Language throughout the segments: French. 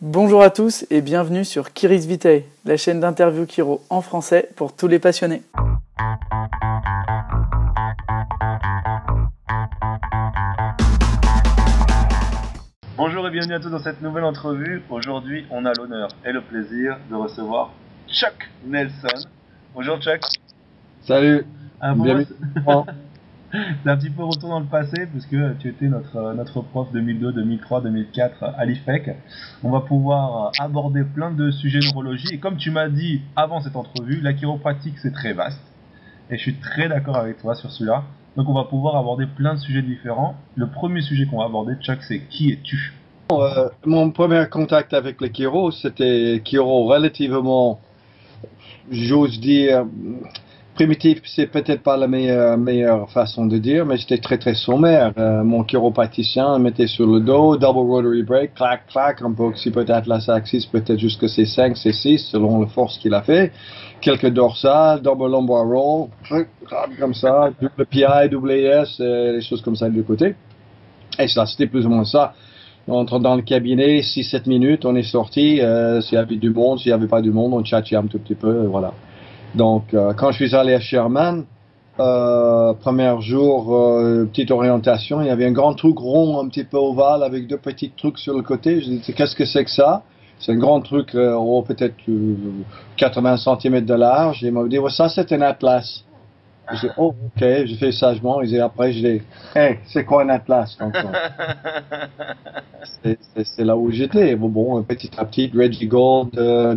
Bonjour à tous et bienvenue sur Kiris Vitae, la chaîne d'interview Kiro en français pour tous les passionnés. Bonjour et bienvenue à tous dans cette nouvelle entrevue. Aujourd'hui, on a l'honneur et le plaisir de recevoir Chuck Nelson. Bonjour Chuck. Salut. Un bon Bienvenue. C'est un petit peu retour dans le passé puisque tu étais notre, euh, notre prof 2002, 2003, 2004 à l'IFEC. On va pouvoir euh, aborder plein de sujets neurologie et comme tu m'as dit avant cette entrevue, la chiropratique c'est très vaste et je suis très d'accord avec toi sur celui-là. Donc on va pouvoir aborder plein de sujets différents. Le premier sujet qu'on va aborder, Chuck, c'est qui es-tu? Euh, mon premier contact avec le chiro, c'était chiro relativement, j'ose dire, primitif, c'est peut-être pas la meilleure, façon de dire, mais c'était très très sommaire. Euh, mon chiropraticien me mettait sur le dos, double rotary break, clac clac, un peu occiput atlas axis, peut-être jusqu'à C5, C6, selon la force qu'il a fait. Quelques dorsales, double lumbar roll, comme ça, double PI, double AS, euh, des choses comme ça de côté. Et ça, c'était plus ou moins ça. On entre dans le cabinet, 6-7 minutes, on est sorti. Euh, s'il y avait du monde, s'il n'y avait pas du monde, on tchatchait un tout petit peu, voilà. Donc, euh, quand je suis allé à Sherman, euh, premier jour, euh, petite orientation, il y avait un grand truc rond, un petit peu ovale, avec deux petits trucs sur le côté. Je dis, qu'est-ce que c'est que ça? C'est un grand truc, oh, peut-être euh, 80 cm de large. Et il m'a dit, ça c'est un atlas. J'ai dit, oh, ok, j'ai fait sagement. Et après, je dis, hey, c'est quoi un atlas c'est- là où j'étais. Bon, bon, petit à petit, Reggie Gold,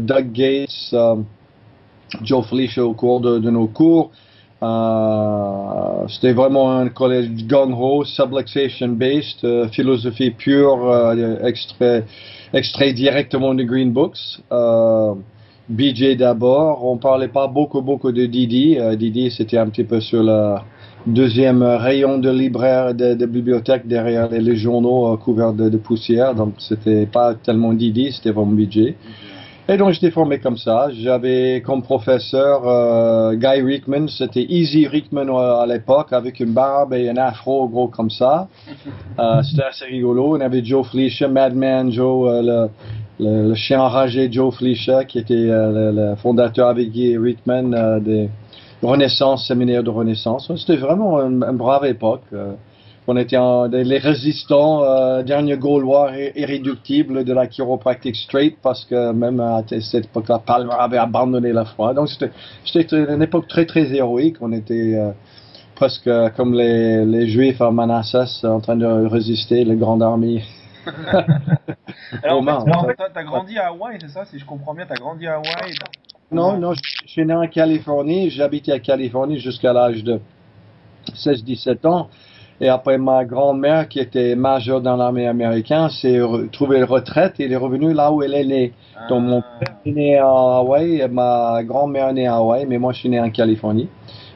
Doug Gates, Joe Felicia au cours de, nos cours. Euh, C'était vraiment un collège gung-ho, subluxation based, euh, philosophie pure, euh, extrait, directement de Green Books. BJ d'abord, on parlait pas beaucoup beaucoup de Didi. Didi c'était un petit peu sur le deuxième rayon de libraire de, de bibliothèque derrière les, journaux couverts de, de poussière, donc c'était pas tellement Didi, c'était vraiment BJ. Et donc j'étais formé comme ça. J'avais comme professeur euh, Guy Rickman, c'était Easy Rickman euh, à l'époque, avec une barbe et un afro gros comme ça. Euh, c'était assez rigolo. On avait Joe Fleischer, Madman Joe, euh, le, le, le chien enragé Joe Fleischer, qui était le, le fondateur avec Guy Rickman des Renaissance, séminaire de Renaissance. C'était vraiment une, une brave époque. On était en- les résistants, euh, derniers Gaulois irré- irréductibles de la chiropractique straight, parce que même à cette époque-là, Palmer avait abandonné la foi. Donc c'était une époque très très héroïque. On était euh, presque comme les, les Juifs à Manassas en train de résister, les grandes armées. Alors, en fait, en t'as grandi à Hawaï, c'est ça Si je comprends bien, t'as grandi à Hawaï. Non, non, je je suis né en Californie. J'habitais à Californie jusqu'à l'âge de 16-17 ans. Et après, ma grand-mère, qui était majeure dans l'armée américaine, s'est trouvée retraite et elle est revenue là où elle est née. Donc, mon Ah. père est né à Hawaï, et ma grand-mère est née à Hawaï, mais moi, je suis né en Californie.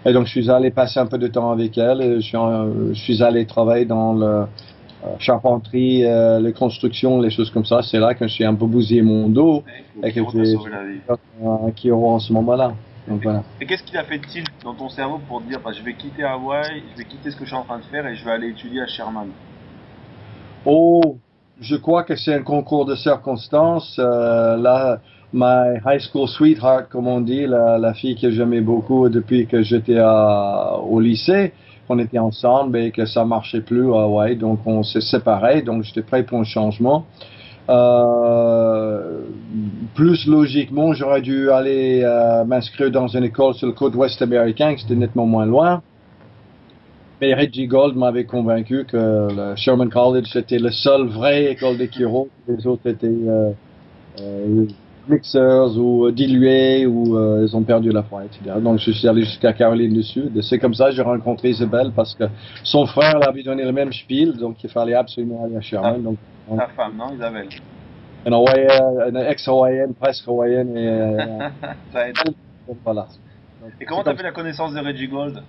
Et donc, je suis allé passer un peu de temps avec elle. et Je suis, en- je suis allé travailler dans le euh, charpenterie, euh, les constructions, les choses comme ça. C'est là que je suis un peu bousillé mon dos Et Et que j'ai- la qui auront en ce moment-là. Donc, voilà. Et qu'est-ce qui a fait tilt dans ton cerveau pour te dire bah, je vais quitter Hawaï, je vais quitter ce que je suis en train de faire et je vais aller étudier à Sherman? Oh, je crois que c'est un concours de circonstances. Euh, là, my high school sweetheart, comme on dit, la, la fille que j'aimais beaucoup depuis que j'étais au lycée, on était ensemble et que ça marchait plus à Hawaï, donc on s'est séparés. Donc j'étais prêt pour un changement. Euh, plus logiquement, j'aurais dû aller euh, m'inscrire dans une école sur le côte ouest américain, qui était nettement moins loin. Mais Reggie Gold m'avait convaincu que le Sherman College c'était la seule vraie école de chiro. Les autres étaient euh, euh, mixers ou dilués ou euh, ils ont perdu la foi, etc. Donc je suis allé jusqu'à Caroline du Sud. Et c'est comme ça que j'ai rencontré Isabelle parce que son frère l'avait donné le même spiel, donc il fallait absolument aller à Sherman. Donc Ta femme, non Isabelle? une Hawaïenne, une ex-Hawaïenne, presque Hawaïenne et euh, Ça aide. voilà. Donc, Et comment c'est t'as fait la connaissance de Reggie Gold?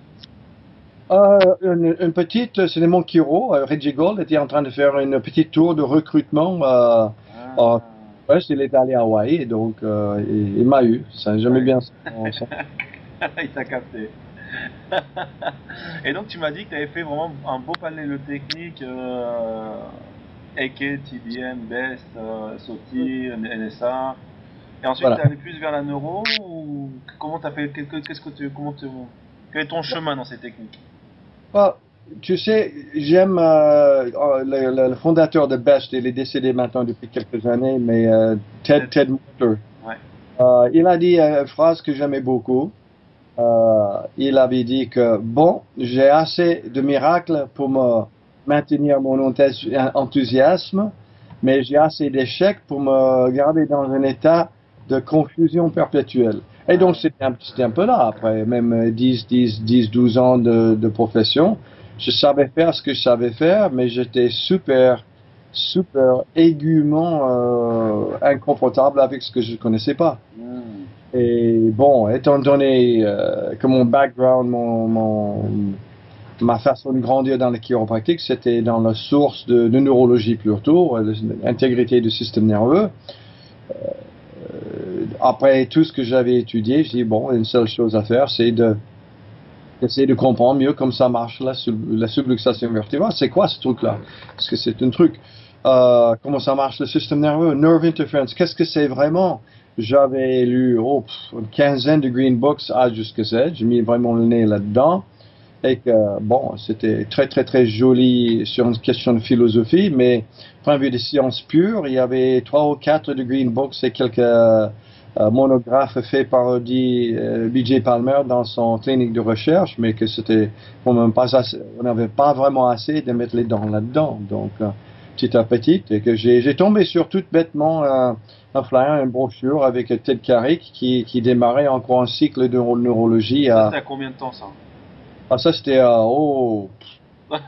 Euh, une, une petite, c'était mon Kiro, euh, Reggie Gold était en train de faire une petite tour de recrutement. Euh, Ah. ouais, il est allé à Hawaï, et donc il, il m'a eu. Ça, j'aimais bien ça. ça. Il t'a capté. Et donc tu m'as dit que tu avais fait vraiment un beau panel de techniques euh, AK, TBM, BEST, euh, SOTI, NSA. Et ensuite, tu es allé plus vers la neuro ou comment t'as fait Qu'est-ce que tu comment quel est ton chemin dans ces techniques? Bah, Tu sais, j'aime euh, oh, le, fondateur de BEST. Il est décédé maintenant depuis quelques années, mais euh, Ted Ted. Euh, il a dit une phrase que j'aimais beaucoup. il avait dit que bon, j'ai assez de miracles pour me maintenir mon enthousiasme, mais j'ai assez d'échecs pour me garder dans un état de confusion perpétuelle. Et donc, c'était un, un, peu là, après même 10, 10, 10 12 ans de, de, profession. Je savais faire ce que je savais faire, mais j'étais super, super aiguement euh, inconfortable avec ce que je ne connaissais pas. Hmm. Et bon, étant donné euh, que mon background, mon, mon, ma façon de grandir dans la chiropractique, c'était dans la source de, neurologie plutôt, l'intégrité du système nerveux. Euh, après tout ce que j'avais étudié, je dis bon, une seule chose à faire, c'est de d'essayer de comprendre mieux comment ça marche la, subluxation vertébrale. C'est quoi ce truc-là? Parce que c'est un truc. Euh, comment ça marche le système nerveux? Nerve interference. Qu'est-ce que c'est vraiment? J'avais lu oh, une quinzaine de green books A jusqu'à Z. J'ai mis vraiment le nez là-dedans. Et que, bon, c'était très, très, très joli sur une question de philosophie, mais point de vue des sciences pures, il y avait trois ou quatre de green books et quelques euh, monographe fait par euh, BJ Palmer dans son clinique de recherche, mais que c'était on n'avait pas vraiment assez de mettre les dents là-dedans. Donc, euh, petit à petit, et que j'ai tombé sur tout bêtement un flyer, une brochure avec Ted Carrick qui, qui démarrait encore un cycle de neurologie. Ça, c'était à combien de temps ça? Ah, ça c'était à. Oh Ça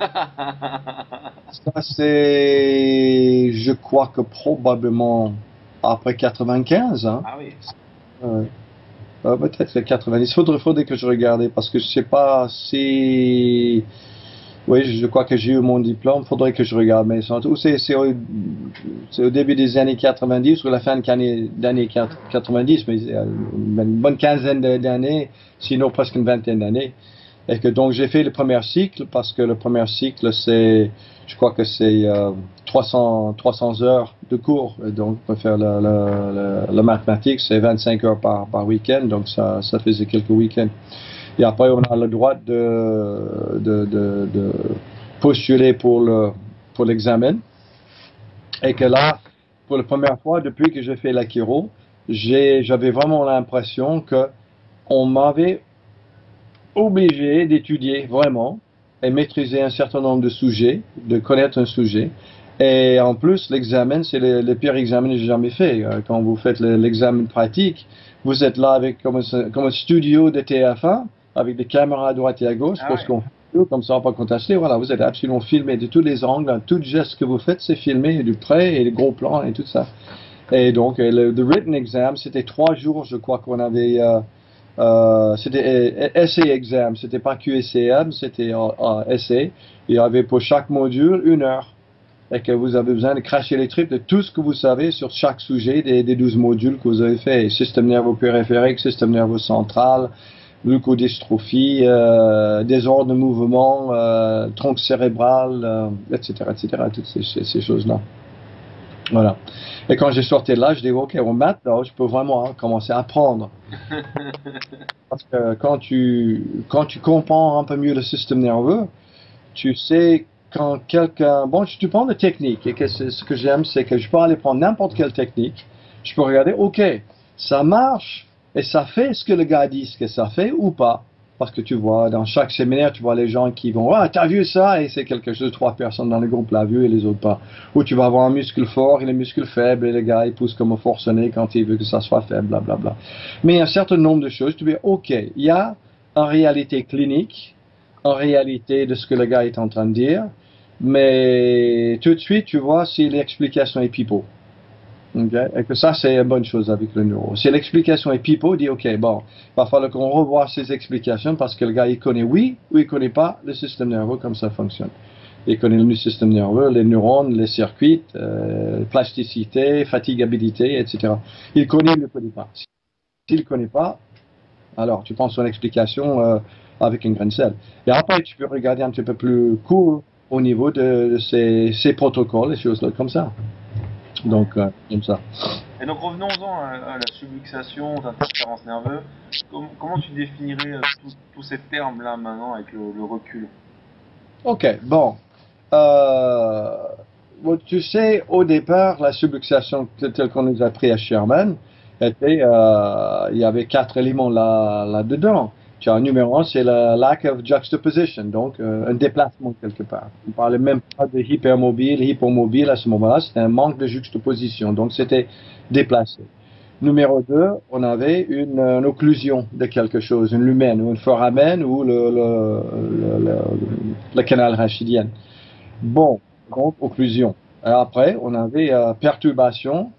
c'est. Je crois que probablement après 95. Hein. Ah oui. Euh, Peut-être 90. Faudrait, faudrait que je regarde parce que je sais pas si. Oui, je crois que j'ai eu mon diplôme. Faudrait que je regarde. Mais c'est au, au, début des années 90 ou la fin des années 90, mais une bonne quinzaine d'années, sinon presque une vingtaine d'années. Et que donc j'ai fait le premier cycle parce que le premier cycle c'est, je crois que c'est 300 euh, 300 heures de cours. Donc pour faire la, la, la, mathématique c'est 25 heures par, par week-end, donc ça, ça faisait quelques week-ends. Et après on a le droit de, de, de, de postuler pour le pour l'examen. Et que là, pour la première fois depuis que j'ai fait la chiro, j'avais vraiment l'impression que on m'avait obligé d'étudier vraiment et maîtriser un certain nombre de sujets, de connaître un sujet. Et en plus, l'examen, c'est le, pire examen que j'ai jamais fait. Euh, quand vous faites l'examen pratique, vous êtes là avec comme un, comme un studio de TF1, avec des caméras à droite et à gauche, ah parce qu'on comme ça, on pas contester. Voilà, vous êtes absolument filmé de tous les angles, tout geste que vous faites, c'est filmé du près et les gros plans et tout ça. Et donc, le, written exam, c'était trois jours, je crois qu'on avait. Euh, euh, c'était essay exam, c'était pas QSCM, c'était essay. Il y avait pour chaque module une heure. Et que vous avez besoin de cracher les tripes de tout ce que vous savez sur chaque sujet des, des 12 modules que vous avez fait. Système nerveux périphérique, système nerveux central, leucodystrophie, euh, désordre de mouvement, euh, tronc cérébral, etc., euh, etc., toutes ces choses-là. Voilà. Et quand j'ai sorti de là, je dis, OK, au maths, je peux vraiment hein, commencer à apprendre. Parce que quand tu, quand tu comprends un peu mieux le système nerveux, tu sais quand quelqu'un, bon, tu prends la technique, et que ce que j'aime, c'est que je peux aller prendre n'importe quelle technique, je peux regarder, OK, ça marche, et ça fait ce que le gars dit, ce que ça fait ou pas. Parce que tu vois, dans chaque séminaire, tu vois les gens qui vont, ah, t'as vu ça? Et c'est quelque chose, trois personnes dans le groupe l'ont vu et les autres pas. Ou tu vas avoir un muscle fort et les muscles faibles et le gars, il pousse comme un forcené quand il veut que ça soit faible, blablabla. Bla, bla. Mais un certain nombre de choses, tu dis, ok, il y a en réalité clinique, en réalité de ce que le gars est en train de dire, mais tout de suite, tu vois si l'explication est pipeau. Et que ça, c'est une bonne chose avec le neuro. Si l'explication est pipeau, dit, OK, bon, il va falloir qu'on revoie ces explications parce que le gars, il connaît oui ou il connaît pas le système nerveux, comme ça fonctionne. Il connaît le système nerveux, les neurones, les circuits, euh, plasticité, fatigabilité, etc. Il connaît ou il ne connaît pas. S'il ne connaît pas, alors tu prends son explication euh, avec une graine de sel. Et après, tu peux regarder un petit peu plus court au niveau de, ces, protocoles, et choses-là comme ça. Donc, euh, comme ça. Et donc revenons-en à, la subluxation d'interférence nerveuse. comment tu définirais euh, tous ces termes-là maintenant avec le, recul? Ok, bon. Euh, tu sais, au départ, la subluxation telle qu'on nous a appris à Sherman, était, il y avait quatre éléments là, là-dedans. Un numéro un, c'est le lack of juxtaposition, donc euh, un déplacement quelque part. On parlait même pas de hypermobile, hypomobile à ce moment-là, c'était un manque de juxtaposition, donc c'était déplacé. Numéro 2, on avait une, occlusion de quelque chose, une lumène ou une foramen ou le, canal rachidien. Bon, donc occlusion. Après, on avait euh, perturbation,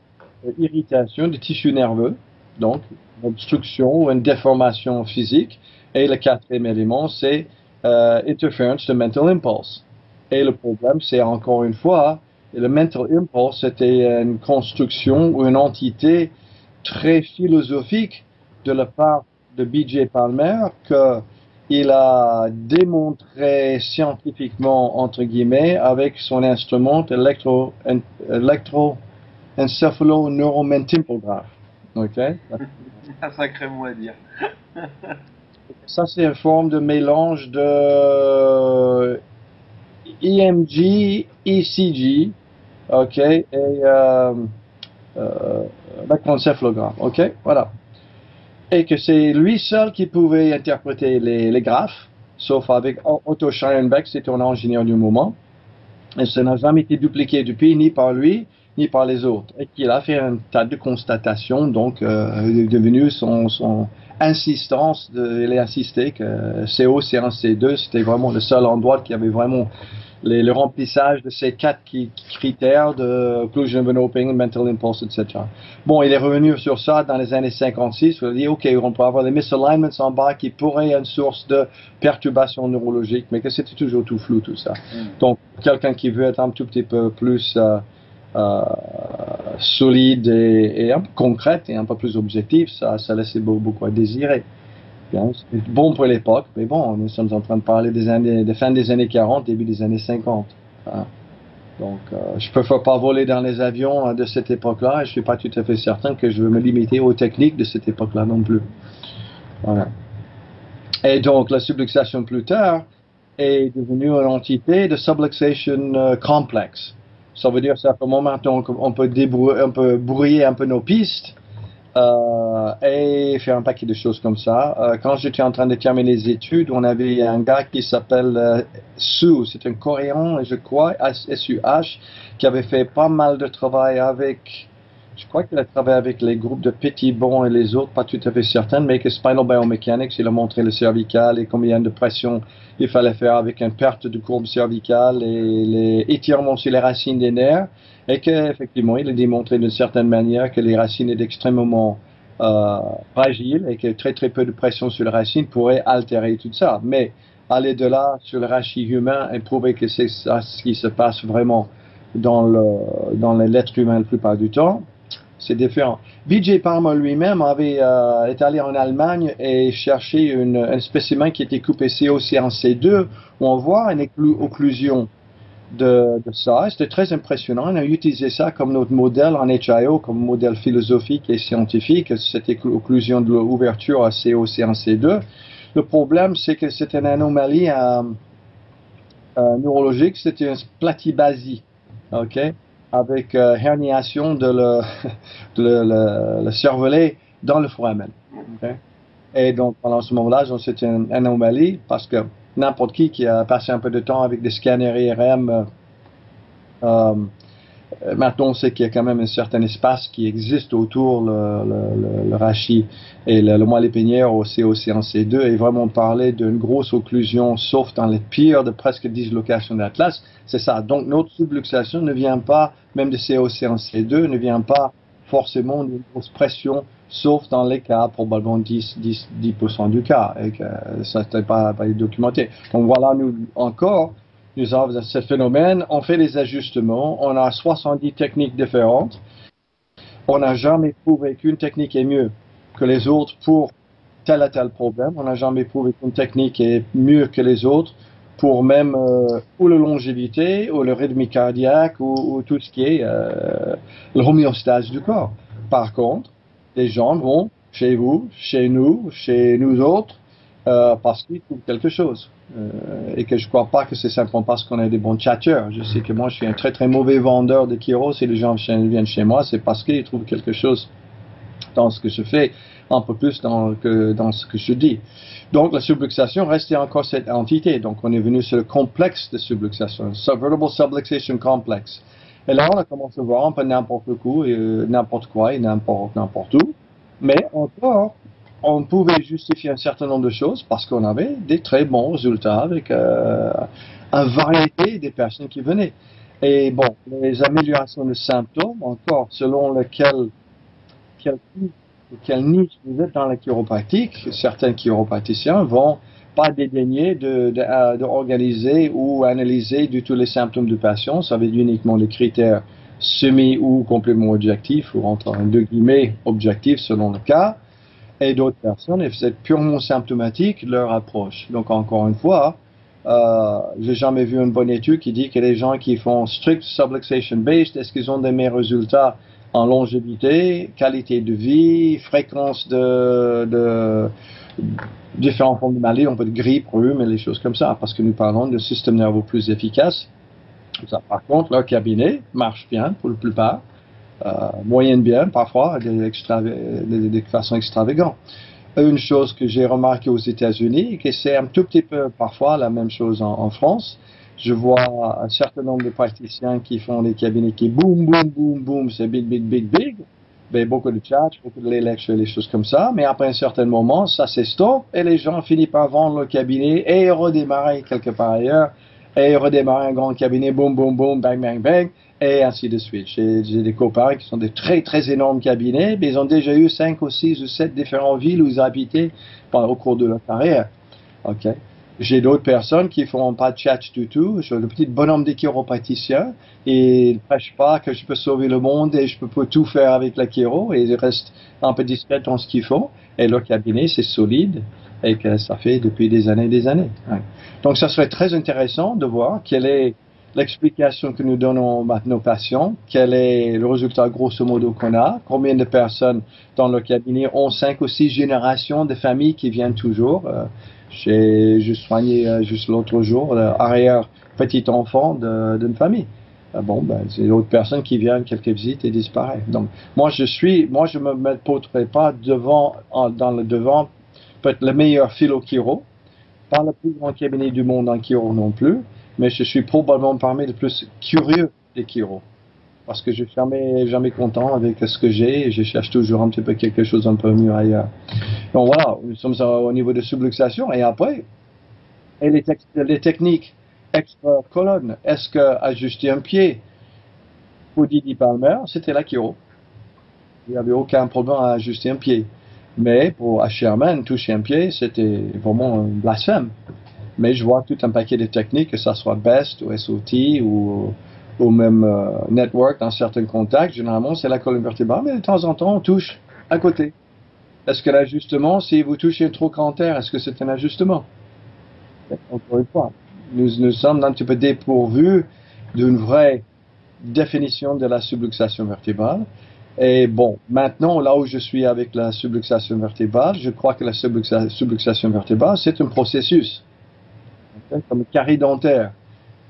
irritation du tissu nerveux, donc obstruction ou une déformation physique. Et le quatrième élément, c'est euh, interference de mental impulse. Et le problème, c'est encore une fois, le mental impulse c'était une construction ou une entité très philosophique de la part de B.J. Palmer que il a démontré scientifiquement, entre guillemets, avec son instrument électro, électro Ok? un sacré mot à dire. Ça, c'est une forme de mélange de EMG, ECG, ok, et euh, euh, ok, voilà. Et que c'est lui seul qui pouvait interpréter les, les graphes, sauf avec Otto Scheinbeck, c'était un ingénieur du moment. Et ça n'a jamais été dupliqué depuis, ni par lui, par les autres. Et qu'il a fait un tas de constatations, donc euh, est devenu son, son insistance, de, il a insisté que CO, C1, C2, c'était vraiment le seul endroit qui avait vraiment les, le remplissage de ces quatre critères de occlusion opening, mental impulse, etc. Bon, il est revenu sur ça dans les années 56. Il a dit, OK, on peut avoir des misalignments en bas qui pourraient être une source de perturbation neurologique, mais que c'était toujours tout flou, tout ça. Mm. Donc, quelqu'un qui veut être un tout petit peu plus euh, solide et, un peu concrète et un peu plus objective, ça, ça laissait beaucoup à désirer. Bon pour l'époque, mais bon, nous sommes en train de parler des années, de fin des années 40, début des années 50. Hein. Donc, euh, je ne peux pas voler dans les avions euh, de cette époque-là et je suis pas tout à fait certain que je veux me limiter aux techniques de cette époque-là non plus. Voilà. Et donc, la subluxation plus tard est devenue une entité de subluxation euh, complexe. Ça veut dire simplement maintenant qu'on peut, on peut brouiller un peu nos pistes euh, et faire un paquet de choses comme ça. Euh, quand j'étais en train de terminer les études, on avait un gars qui s'appelle euh, Su, c'est un Coréen, je crois, S-U-H, qui avait fait pas mal de travail avec je crois qu'il a travaillé avec les groupes de Bon et les autres, pas tout à fait certain, mais que Spinal Biomechanics, il a montré le cervical et combien de pression il fallait faire avec une perte de courbe cervicale et les étirements sur les racines des nerfs, et qu'effectivement, il a démontré d'une certaine manière que les racines étaient extrêmement euh, fragiles et que très très peu de pression sur les racines pourrait altérer tout ça. Mais aller de là sur le rachis humain et prouver que c'est ça ce qui se passe vraiment dans le dans l'être humain la plupart du temps, c'est différent. Vijay Palmer lui-même avait euh, est allé en Allemagne et cherché un spécimen qui était coupé COC en C2 où on voit une occlusion de, ça. C'était très impressionnant. On a utilisé ça comme notre modèle en HIO, comme modèle philosophique et scientifique, cette occlusion de l'ouverture à COC en C2. Le problème, c'est que c'est une anomalie euh, euh, neurologique, c'était une platybasie. OK? Avec euh, herniation de le, le, le, cervelet dans le foramen. Et donc, pendant ce moment-là, c'était une anomalie parce que n'importe qui qui a passé un peu de temps avec des scanners IRM euh euh, maintenant, on sait qu'il y a quand même un certain espace qui existe autour le, le, rachis et le, le moelle épinière au COC en C2 et vraiment parler d'une grosse occlusion, sauf dans les pires de presque dislocation d'Atlas. C'est ça. Donc, notre subluxation ne vient pas, même de COC en C2, ne vient pas forcément d'une grosse pression, sauf dans les cas, probablement 10, 10, 10% du cas, et que ça n'est pas, pas documenté. Donc voilà, nous, encore, nous avons ce phénomène, on fait des ajustements, on a 70 techniques différentes. On n'a jamais prouvé qu'une technique est mieux que les autres pour tel ou tel problème. On n'a jamais prouvé qu'une technique est mieux que les autres pour même euh, ou la longévité, ou le rythme cardiaque, ou, tout ce qui est euh, l'homéostase du corps. Par contre, les gens vont chez vous, chez nous, chez nous autres, euh, parce qu'ils trouvent quelque chose. Euh, et que je ne crois pas que c'est simplement parce qu'on est des bons chatteurs. Je sais que moi, je suis un très très mauvais vendeur de Kiro. Si les gens viennent chez moi, c'est parce qu'ils trouvent quelque chose dans ce que je fais, un peu plus dans, que dans ce que je dis. Donc la subluxation restait encore cette entité. Donc on est venu sur le complexe de subluxation, subvertible subluxation complex. Et là, on a commencé à voir un peu n'importe quoi, n'importe quoi et n'importe où. Mais encore, on pouvait justifier un certain nombre de choses parce qu'on avait des très bons résultats avec euh, une variété des personnes qui venaient. Et bon, les améliorations de symptômes, encore, selon lequel, quel, quel niche vous êtes dans la chiropratique, certains chiropraticiens vont pas dédaigner de, de, ou analyser du tout les symptômes du patient. Ça veut dire uniquement les critères semi ou complètement objectifs, ou entre deux guillemets objectifs selon le cas et d'autres personnes, et c'est purement symptomatique leur approche. Donc encore une fois, euh, j'ai jamais vu une bonne étude qui dit que les gens qui font strict subluxation based, est-ce qu'ils ont des meilleurs résultats en longévité, qualité de vie, fréquence de, de différents formes de maladies, on peut de grippe, rhume et les choses comme ça, parce que nous parlons de système nerveux plus efficace. Par contre, leur cabinet marche bien pour la plupart moyenne bien, parfois, de, façon extravagante. Une chose que j'ai remarqué aux États-Unis, que c'est un tout petit peu parfois la même chose en, France. Je vois un certain nombre de praticiens qui font des cabinets qui boum, boum, boum, boum, c'est big, big, big, big. Ben, beaucoup de chat, beaucoup de lectures, les choses comme ça. Mais après un certain moment, ça stop et les gens finissent par vendre le cabinet et redémarrer quelque part ailleurs et redémarrer un grand cabinet, boum, boum, boum, bang, bang, bang et ainsi de suite. J'ai des copains qui sont des très très énormes cabinets, mais ils ont déjà eu 5 ou 6 ou 7 différentes villes où ils habitaient au cours de leur carrière. Ok. J'ai d'autres personnes qui font pas de chat du tout. Je suis le petit bonhomme des chiropraticiens et ils ne prêchent pas que je peux sauver le monde et je peux, tout faire avec la chiro et ils restent un peu discrets dans ce qu'ils font. Et leur cabinet, c'est solide et que ça fait depuis des années et des années. Donc, ça serait très intéressant de voir quel est l'explication que nous donnons à nos patients, quel est le résultat grosso modo qu'on a, combien de personnes dans le cabinet ont cinq ou six générations de familles qui viennent toujours. Euh, j'ai juste soigné euh, juste l'autre jour l'arrière petit enfant d'une famille. Ah bon, ben, c'est d'autres personnes qui viennent quelques visites et disparaissent. Donc, moi, je suis, moi, je me mettrai pas devant, dans le devant, peut-être le meilleur philo chiro, pas le plus grand cabinet du monde en chiro non plus, mais je suis probablement parmi les plus curieux des Kiro. Parce que je suis jamais, content avec ce que j'ai et je cherche toujours un petit peu quelque chose un peu mieux ailleurs. Donc voilà, nous sommes au niveau de subluxation et après, et les, techniques extra-colonne, est-ce que ajuster un pied pour Didi Palmer, c'était la Kiro. Il n'y avait aucun problème à ajuster un pied. Mais pour Sherman, toucher un pied, c'était vraiment un blasphème. Mais je vois tout un paquet de techniques, que ce soit BEST ou SOT ou, ou même euh, Network dans certains contacts. Généralement, c'est la colonne vertébrale, mais de temps en temps, on touche à côté. Est-ce que l'ajustement, si vous touchez trop terre, est-ce que c'est un ajustement? Encore une fois, nous, nous sommes un petit peu dépourvus d'une vraie définition de la subluxation vertébrale. Et bon, maintenant, là où je suis avec la subluxation vertébrale, je crois que la subluxation vertébrale, c'est un processus comme carré dentaire.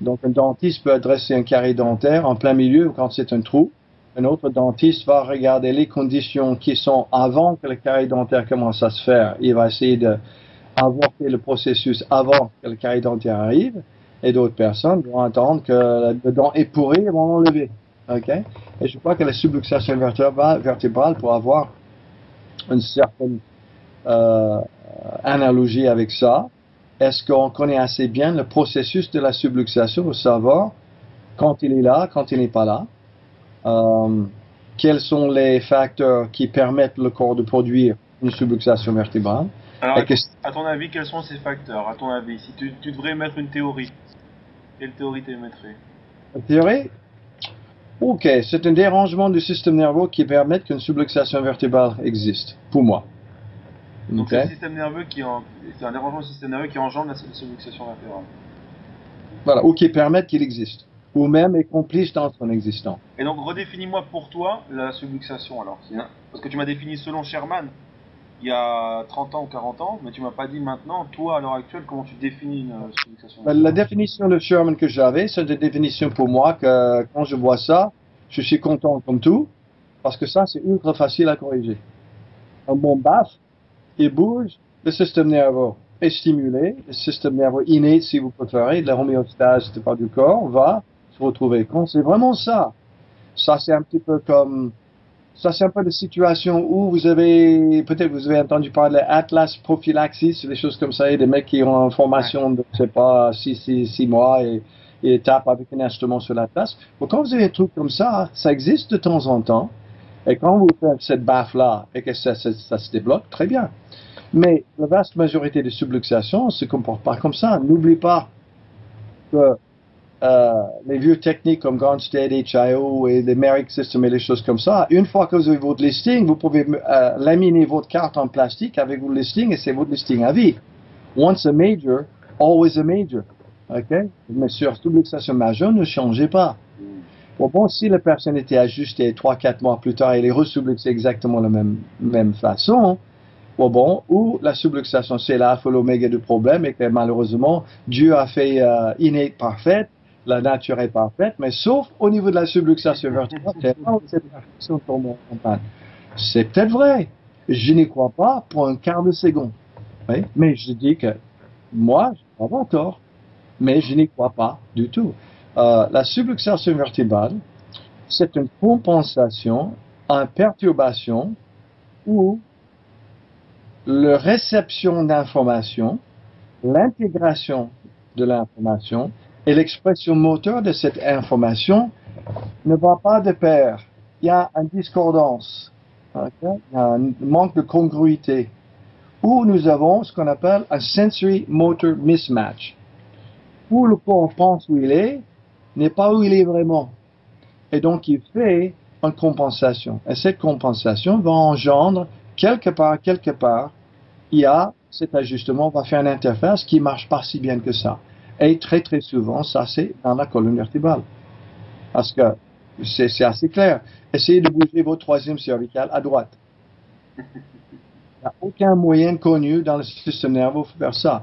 Donc, un dentiste peut adresser un carré dentaire en plein milieu quand c'est un trou. Un autre dentiste va regarder les conditions qui sont avant que le carré dentaire commence à se faire. Il va essayer d'avorter le processus avant que le carré dentaire arrive. Et d'autres personnes vont attendre que le dent est pourri et vont l'enlever. Okay? Et je crois que la subluxation vertébrale, vertébrale pour avoir une certaine euh, analogie avec ça, est-ce qu'on connaît assez bien le processus de la subluxation pour savoir quand il est là, quand il n'est pas là? Euh, Quels sont les facteurs qui permettent le corps de produire une subluxation vertébrale? Alors, à ton avis, quels sont ces facteurs À ton avis, si tu, devrais mettre une théorie, quelle théorie tu mettrais Une théorie? Ok, c'est un dérangement du système nerveux qui permet qu'une subluxation vertébrale existe, pour moi. Donc c'est un système nerveux qui en... c'est un dérangement du système nerveux qui engendre la subluxation vertébrale. Voilà, ou qui permettent qu'il existe, ou même est complice dans son existence. Et donc, redéfinis-moi pour toi la subluxation alors. Parce que tu m'as défini selon Sherman il y a 30 ans ou 40 ans, mais tu m'as pas dit maintenant, toi à l'heure actuelle, comment tu définis une euh, subluxation ben, La définition de Sherman que j'avais, c'est une définition pour moi que quand je vois ça, je suis content comme tout, parce que ça, c'est ultra facile à corriger. Un bon basse, il bouge, le système nerveux est stimulé, le système nerveux inné, si vous préférez, de la homéostase de part du corps, va se retrouver. Quand c'est vraiment ça, ça c'est un petit peu comme ça, c'est un peu de situation où vous avez, peut-être vous avez entendu parler Atlas prophylaxis, des choses comme ça, et des mecs qui ont une formation de, je sais pas, six, six, mois et, et tapent avec un instrument sur l'Atlas. Bon, quand vous avez des trucs comme ça, ça existe de temps en temps. Et quand vous faites cette baffe-là et que ça, se débloque, très bien. Mais la vaste majorité des subluxations se comportent pas comme ça. N'oublie pas que euh, les vieux techniques comme Grandstead, HIO et les Merrick System et les choses comme ça, une fois que vous avez votre listing, vous pouvez euh, laminer votre carte en plastique avec votre listing et c'est votre listing à vie. Once a major, always a major. OK? Mais sur subluxation majeure, ne changez pas. Bon, bon, si la personne était ajustée 3-4 mois plus tard, elle est resubluxée exactement de la même, même façon, bon, bon, ou la subluxation, c'est l'alpha l'oméga du problème et que malheureusement, Dieu a fait euh, parfaite, la nature est parfaite, mais sauf au niveau de la subluxation vertébrale, c'est peut-être vrai. Je n'y crois pas pour un quart de seconde. Mais je dis que moi, je n'ai pas tort, mais je n'y crois pas du tout. Euh, la subluxation vertébrale, c'est une compensation en perturbation où la réception d'information, l'intégration de l'information et l'expression moteur de cette information ne va pas de pair. Il y a une discordance, un manque de congruité, où nous avons ce qu'on appelle un sensory motor mismatch, où le corps pense où il est, n'est pas où il est vraiment. Et donc il fait une compensation. Et cette compensation va engendre quelque part, quelque part, il y a cet ajustement, va faire une interface qui marche pas si bien que ça. Et très très souvent, ça c'est dans la colonne vertébrale. Parce que c'est assez clair. Essayez de bouger votre troisième cervical à droite. Il n'y a aucun moyen connu dans le système nerveux pour faire ça.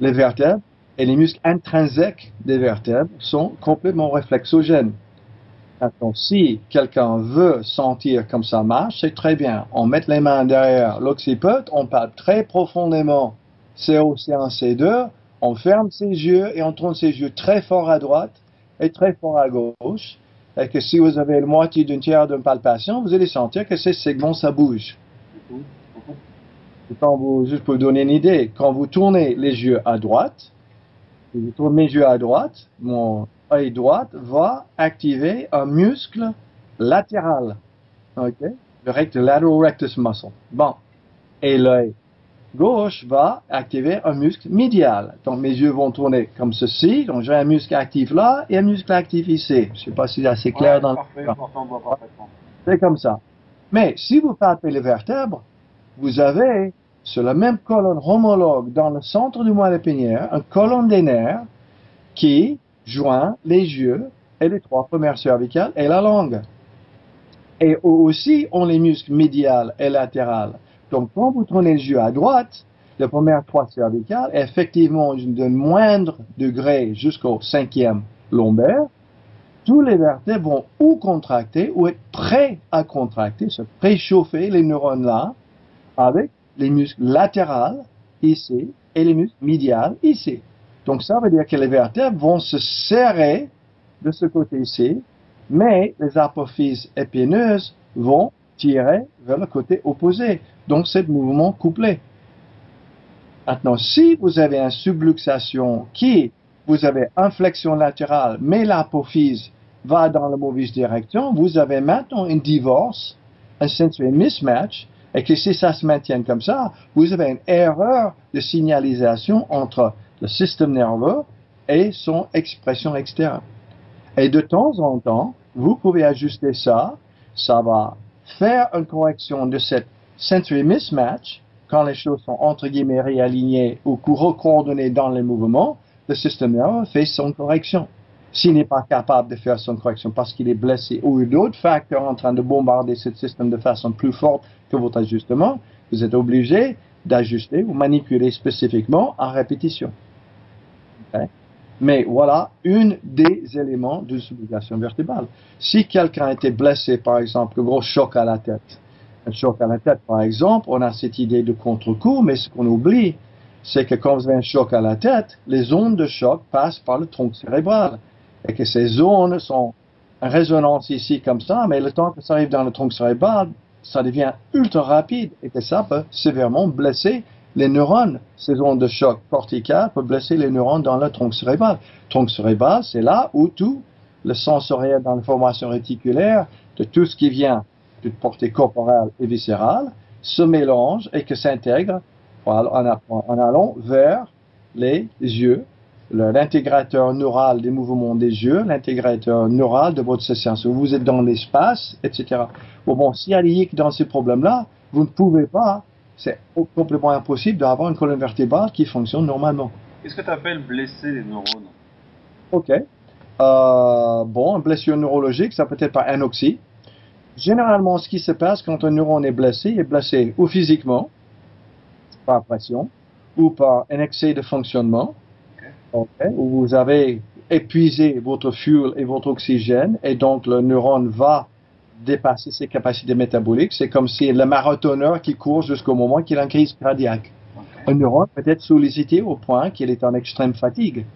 Les vertèbres et les muscles intrinsèques des vertèbres sont complètement réflexogènes. Attends, si quelqu'un veut sentir comme ça marche, c'est très bien. On met les mains derrière l'occiput, on parle très profondément CO-C1, C2, on ferme ses yeux et on tourne ses yeux très fort à droite et très fort à gauche. Et que si vous avez la moitié d'une tiers d'une palpation, vous allez sentir que ces segments, ça bouge. Quand vous, juste pour vous donner une idée, quand vous tournez les yeux à droite, je tourne mes yeux à droite, mon œil droit va activer un muscle latéral. OK? Le lateral rectus muscle. Bon. Et l'œil gauche va activer un muscle médial. Donc mes yeux vont tourner comme ceci. Donc j'ai un muscle actif là et un muscle actif ici. Je ne sais pas si c'est assez clair dans le C'est comme ça. Mais si vous palpez les vertèbres, vous avez sur la même colonne homologue dans le centre du moelle épinière, une colonne des nerfs qui joint les yeux et les trois premières cervicales et la langue. Et aussi, on les muscles médial et latéral. Donc, quand vous tournez les yeux à droite, les premières trois cervicales, effectivement, de moindre degré jusqu'au cinquième lombaire, tous les vertèbres vont ou contracter ou être prêts à contracter, se préchauffer les neurones là, avec les muscles latérales ici et les muscles médiales ici. Donc ça veut dire que les vertèbres vont se serrer de ce côté-ci, mais les apophyses épineuses vont tirer vers le côté opposé. Donc c'est le mouvement couplé. Maintenant, si vous avez une subluxation qui, vous avez inflexion latérale, mais l'apophyse va dans la mauvaise direction, vous avez maintenant un divorce, un sensory mismatch, et que si ça se maintient comme ça, vous avez une erreur de signalisation entre le système nerveux et son expression externe. Et de temps en temps, vous pouvez ajuster ça, ça va faire une correction de cette sensory mismatch, quand les choses sont entre guillemets réalignées ou coordonnées dans les mouvements, le système nerveux fait son correction. S'il n'est pas capable de faire son correction parce qu'il est blessé ou d'autres facteurs en train de bombarder ce système de façon plus forte que votre ajustement, vous êtes obligé d'ajuster ou manipuler spécifiquement en répétition. Mais voilà une des éléments de subluxation vertébrale. Si quelqu'un a été blessé, par exemple, un gros choc à la tête, un choc à la tête, par exemple, on a cette idée de contre-coup, mais ce qu'on oublie, c'est que quand vous avez un choc à la tête, les ondes de choc passent par le tronc cérébral. Et que ces zones sont en résonance ici comme ça, mais le temps que ça arrive dans le tronc cérébral, ça devient ultra rapide et que ça peut sévèrement blesser les neurones. Ces ondes de choc cortical peuvent blesser les neurones dans le tronc cérébral. Le tronc cérébral, c'est là où tout le sensoriel dans la formation réticulaire de tout ce qui vient de portée corporelle et viscérale se mélange et que s'intègre en, allant vers les yeux, l'intégrateur neural des mouvements des yeux, l'intégrateur neural de votre séance. Vous êtes dans l'espace, etc. Bon, bon, s'il y a des dans ces problèmes-là, vous ne pouvez pas, c'est complètement impossible d'avoir une colonne vertébrale qui fonctionne normalement. Qu'est-ce que tu appelles blesser les neurones? Ok. Euh, bon, une blessure neurologique, ça peut être par anoxie. Généralement, ce qui se passe quand un neurone est blessé, il est blessé ou physiquement, par pression, ou par un excès de fonctionnement, où vous avez épuisé votre fuel et votre oxygène, et donc le neurone va dépasser ses capacités métaboliques. C'est comme si le marathonneur qui court jusqu'au moment qu'il a une crise cardiaque. Un neurone peut être sollicité au point qu'il est en extrême fatigue.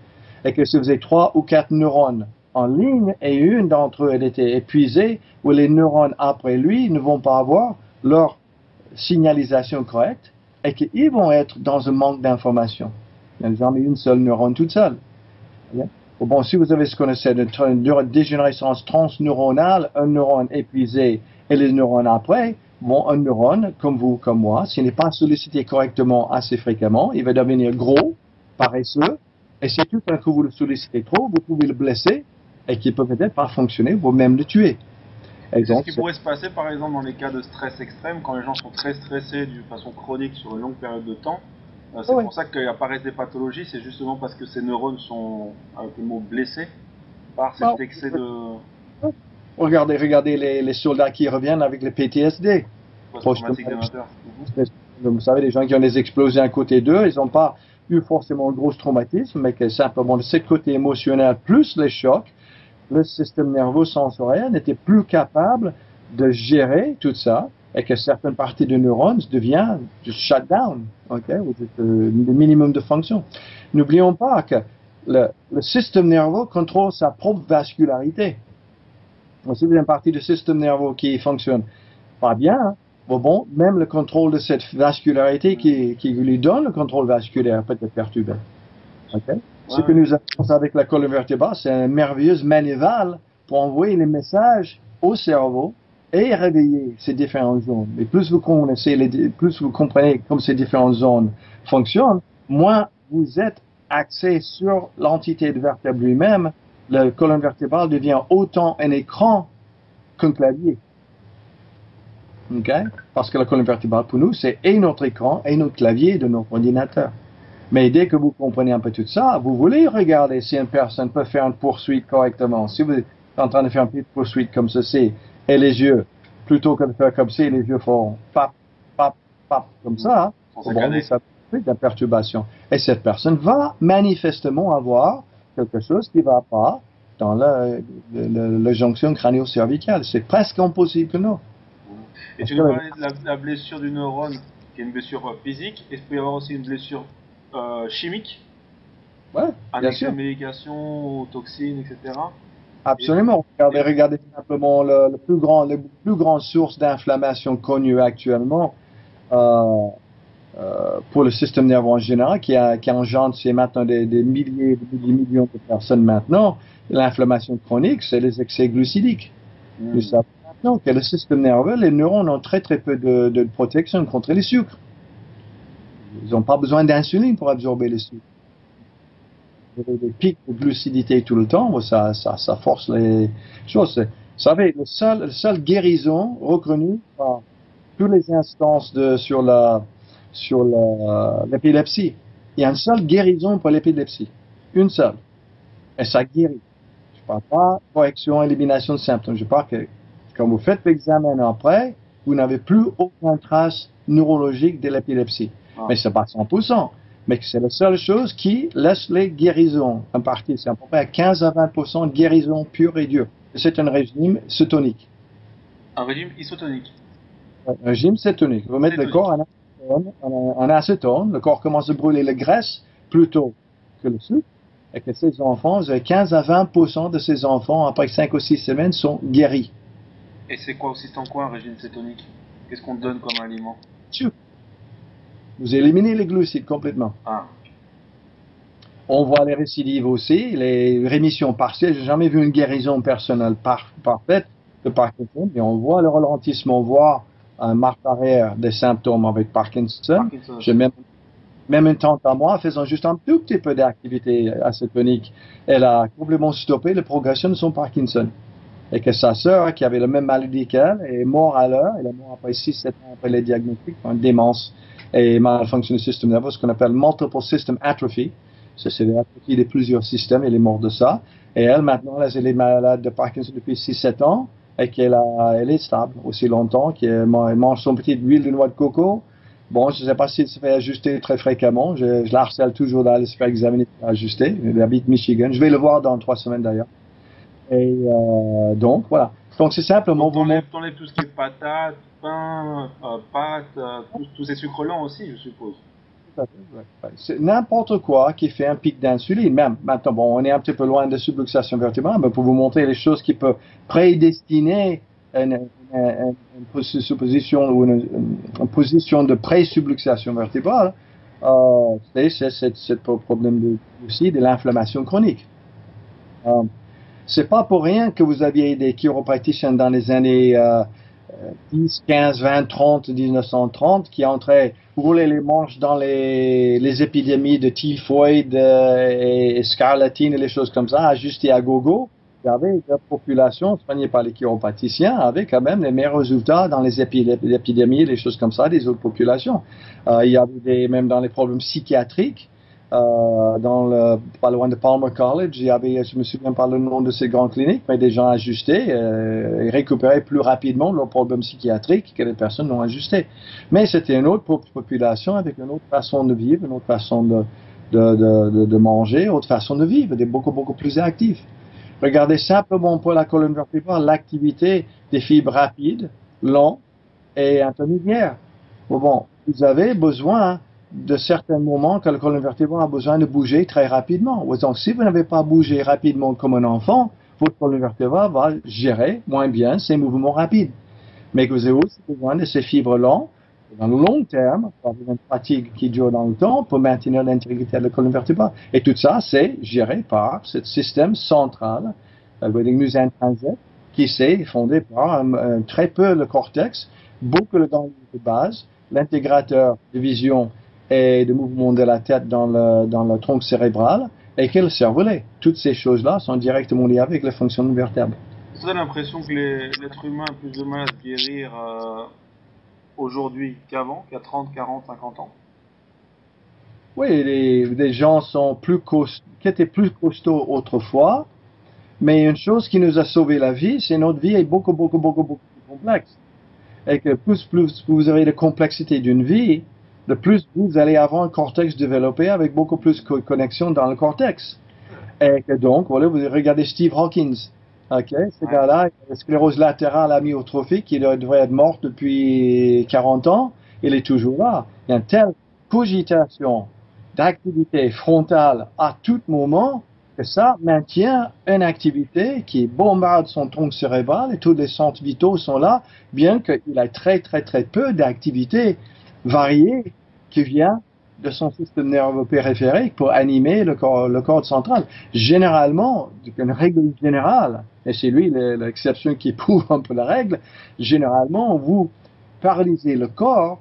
Et que si vous avez trois ou quatre neurones en ligne et une d'entre eux elle était épuisée, où les neurones après lui ne vont pas avoir leur signalisation correcte et qu'ils vont être dans un manque d'information. Il n'y a jamais une seule neurone toute seule. Bon, si vous avez ce qu'on essaie de dégénérescence transneuronale, un neurone épuisé et les neurones après, bon, un neurone, comme vous, comme moi, s'il n'est pas sollicité correctement assez fréquemment, il va devenir gros, paresseux, et si tout d'un coup vous le sollicitez trop, vous pouvez le blesser et qu'il peut peut-être pas fonctionner, vous même le tuer. ce qui pourrait se passer par exemple dans les cas de stress extrême, quand les gens sont très stressés d'une façon chronique sur une longue période de temps, euh, c'est pour ça qu'apparaissent des pathologies, c'est justement parce que ces neurones sont, avec le mot, blessés par cet excès de... Regardez, regardez les, soldats qui reviennent avec les PTSD. Vous savez, les gens qui ont des explosions à côté d'eux, ils n'ont pas eu forcément un gros traumatisme, mais que simplement de ce côté émotionnel plus les chocs, le système nerveux sensoriel n'était plus capable de gérer tout ça et que certaines parties de neurones deviennent shut down, ok, euh, le minimum de fonction. N'oublions pas que le, système nerveux contrôle sa propre vascularité. Si vous avez une partie du système nerveux qui fonctionne pas bien, bon, même le contrôle de cette vascularité qui, qui lui donne le contrôle vasculaire peut être perturbé. Okay? Ce que nous avons avec la colonne vertébrale, c'est une merveilleuse manivelle pour envoyer les messages au cerveau et réveiller ces différentes zones. Et plus vous connaissez, plus vous comprenez comment ces différentes zones fonctionnent, moins vous êtes axé sur l'entité de vertèbre lui-même. La colonne vertébrale devient autant un écran qu'un clavier. Okay? Parce que la colonne vertébrale, pour nous, c'est et notre écran et notre clavier de notre ordinateur. Mais dès que vous comprenez un peu tout ça, vous voulez regarder si une personne peut faire une poursuite correctement. Si vous êtes en train de faire une poursuite comme ceci, et les yeux, plutôt que de faire comme si les yeux font pap, pap, pap, comme ça, bon, ça fait de la perturbation. Et cette personne va manifestement avoir quelque chose qui ne va pas dans la, la, jonction crânio-cervicale. C'est presque impossible que non. Et tu nous parlais de la, blessure du neurone, qui est une blessure physique. Est-ce qu'il peut y avoir aussi une blessure euh, chimique? Ouais, bien sûr. médication, toxines, etc. Absolument. Regardez, regardez simplement le, plus grand, le plus grande source d'inflammation connue actuellement euh, euh, pour le système nerveux en général, qui, a, qui engendre c'est maintenant des, milliers, des millions de personnes maintenant. L'inflammation chronique, c'est les excès glucidiques. Mm. Nous savons maintenant que le système nerveux, les neurones ont très très peu de, de protection contre les sucres. Ils n'ont pas besoin d'insuline pour absorber les sucres des pics de glucidité tout le temps, ça, ça, ça force les choses. Vous savez, le seul, le seul guérison reconnue par toutes les instances de, sur la, sur l'épilepsie. Il y a une seule guérison pour l'épilepsie. Une seule. Et ça guérit. Je ne parle pas correction, élimination de symptômes. Je parle que quand vous faites l'examen après, vous n'avez plus aucune trace neurologique de l'épilepsie. Ah. Mais ce n'est pas 100%. Mais c'est la seule chose qui laisse les guérisons en partie. C'est à peu près 15 à 20% de guérison pure et dure. C'est un régime cétonique. Un régime isotonique. Un régime cétonique. Vous mettez le corps en acétone, en acétone, le corps commence à brûler la graisse plutôt que le sucre, et que ces enfants, 15 à 20% de ces enfants, après 5 ou 6 semaines, sont guéris. Et c'est quoi aussi en quoi un régime cétonique? Qu'est-ce qu'on donne comme aliment? Vous éliminez les glucides complètement. Ah. On voit les récidives aussi, les rémissions partielles. J'ai jamais vu une guérison personnelle parfaite de Parkinson, mais on voit le ralentissement, voire un marque arrière des symptômes avec Parkinson. J'ai même, même une tante à moi faisant juste un tout petit peu d'activité acétonique. Elle a complètement stoppé la progression de son Parkinson. Et que sa sœur, qui avait le même maladie qu'elle, est morte à l'heure. Elle est morte après 6-7 ans après les diagnostics, une démence et malfonction du système nerveux, ce qu'on appelle multiple system atrophy. C'est l'atrophy de plusieurs systèmes, elle est morte de ça. Et elle, maintenant, elle est malade de Parkinson depuis 6-7 ans et qu'elle elle est stable aussi longtemps, qu'elle mange son petit huile de noix de coco. Bon, je ne sais pas si elle se fait ajuster très fréquemment. Je, je la harcèle toujours d'aller se faire examiner, ajuster. Elle habite Michigan. Je vais le voir dans trois semaines d'ailleurs. Et euh, donc, voilà. Donc, c'est simplement... Donc, t'enlèves, enlèves tout ce qui est patates, pain, euh, pâtes, euh, tous ces sucres lents aussi, je suppose. C'est n'importe quoi qui fait un pic d'insuline. Même maintenant, bon, on est un petit peu loin de subluxation vertébrale, mais pour vous montrer les choses qui peuvent prédestiner une, une, une, position ou une, position de pré-subluxation vertébrale, euh, c'est ce problème de, aussi de l'inflammation chronique. Euh, c'est pas pour rien que vous aviez des chiropraticiens dans les années euh, 10, 15, 20, 30, 1930 qui entraient rouler les manches dans les, les épidémies de typhoïde euh, et, scarlatine et les choses comme ça, ajustées à gogo. Il y avait la population soignée par les chiropraticiens avec quand même les meilleurs résultats dans les épidémies, les choses comme ça des autres populations. Euh, il y avait même dans les problèmes psychiatriques, euh, dans le, pas loin de Palmer College, il y avait, je me souviens pas le nom de ces grandes cliniques, mais des gens ajustés euh, et récupéraient plus rapidement leurs problèmes psychiatriques que les personnes non ajustées. Mais c'était une autre population avec une autre façon de vivre, une autre façon de, de, de, manger, une autre façon de vivre, des beaucoup, beaucoup plus actifs. Regardez simplement pour la colonne vertébrale l'activité des fibres rapides, longues et intermédiaires. Bon, vous avez besoin de certains moments que le colonne vertébrale a besoin de bouger très rapidement. Donc, si vous n'avez pas bougé rapidement comme un enfant, votre colonne vertébrale va gérer moins bien ces mouvements rapides. Mais que vous avez aussi besoin de ces fibres longues, dans le long terme, par une pratique qui dure dans le temps, pour maintenir l'intégrité de la colonne vertébrale. Et tout ça, c'est géré par ce système central, le musée intrinsèque, qui s'est fondé par très peu le cortex, beaucoup le ganglion de base, l'intégrateur de vision et de mouvements de la tête dans le, dans le tronc cérébral et que le cervelet. Toutes ces choses-là sont directement liées avec les fonctions de vertèbre. Vous avez l'impression que l'être humain a plus de mal à se guérir euh, aujourd'hui qu'avant, qu'il y a 30, 40, 50 ans? Oui, les, les gens sont plus qui étaient plus costauds autrefois, mais une chose qui nous a sauvé la vie, c'est notre vie est beaucoup, beaucoup, beaucoup, beaucoup plus complexe. Et que plus, plus vous avez de complexité d'une vie, le plus vous allez avoir un cortex développé avec beaucoup plus de connexion dans le cortex. Et donc, voilà, vous regardez Steve Hawkins. OK, ce gars-là, sclérose latérale amyotrophique, il devrait être mort depuis 40 ans, il est toujours là. Il y a une telle cogitation d'activité frontale à tout moment que ça maintient une activité qui bombarde son tronc cérébral et tous les centres vitaux sont là, bien qu'il ait très très très peu d'activité varié qui vient de son système nerveux périphérique pour animer le corps, le central. Généralement, une règle générale, et c'est lui l'exception qui prouve un peu la règle, généralement, vous paralysez le corps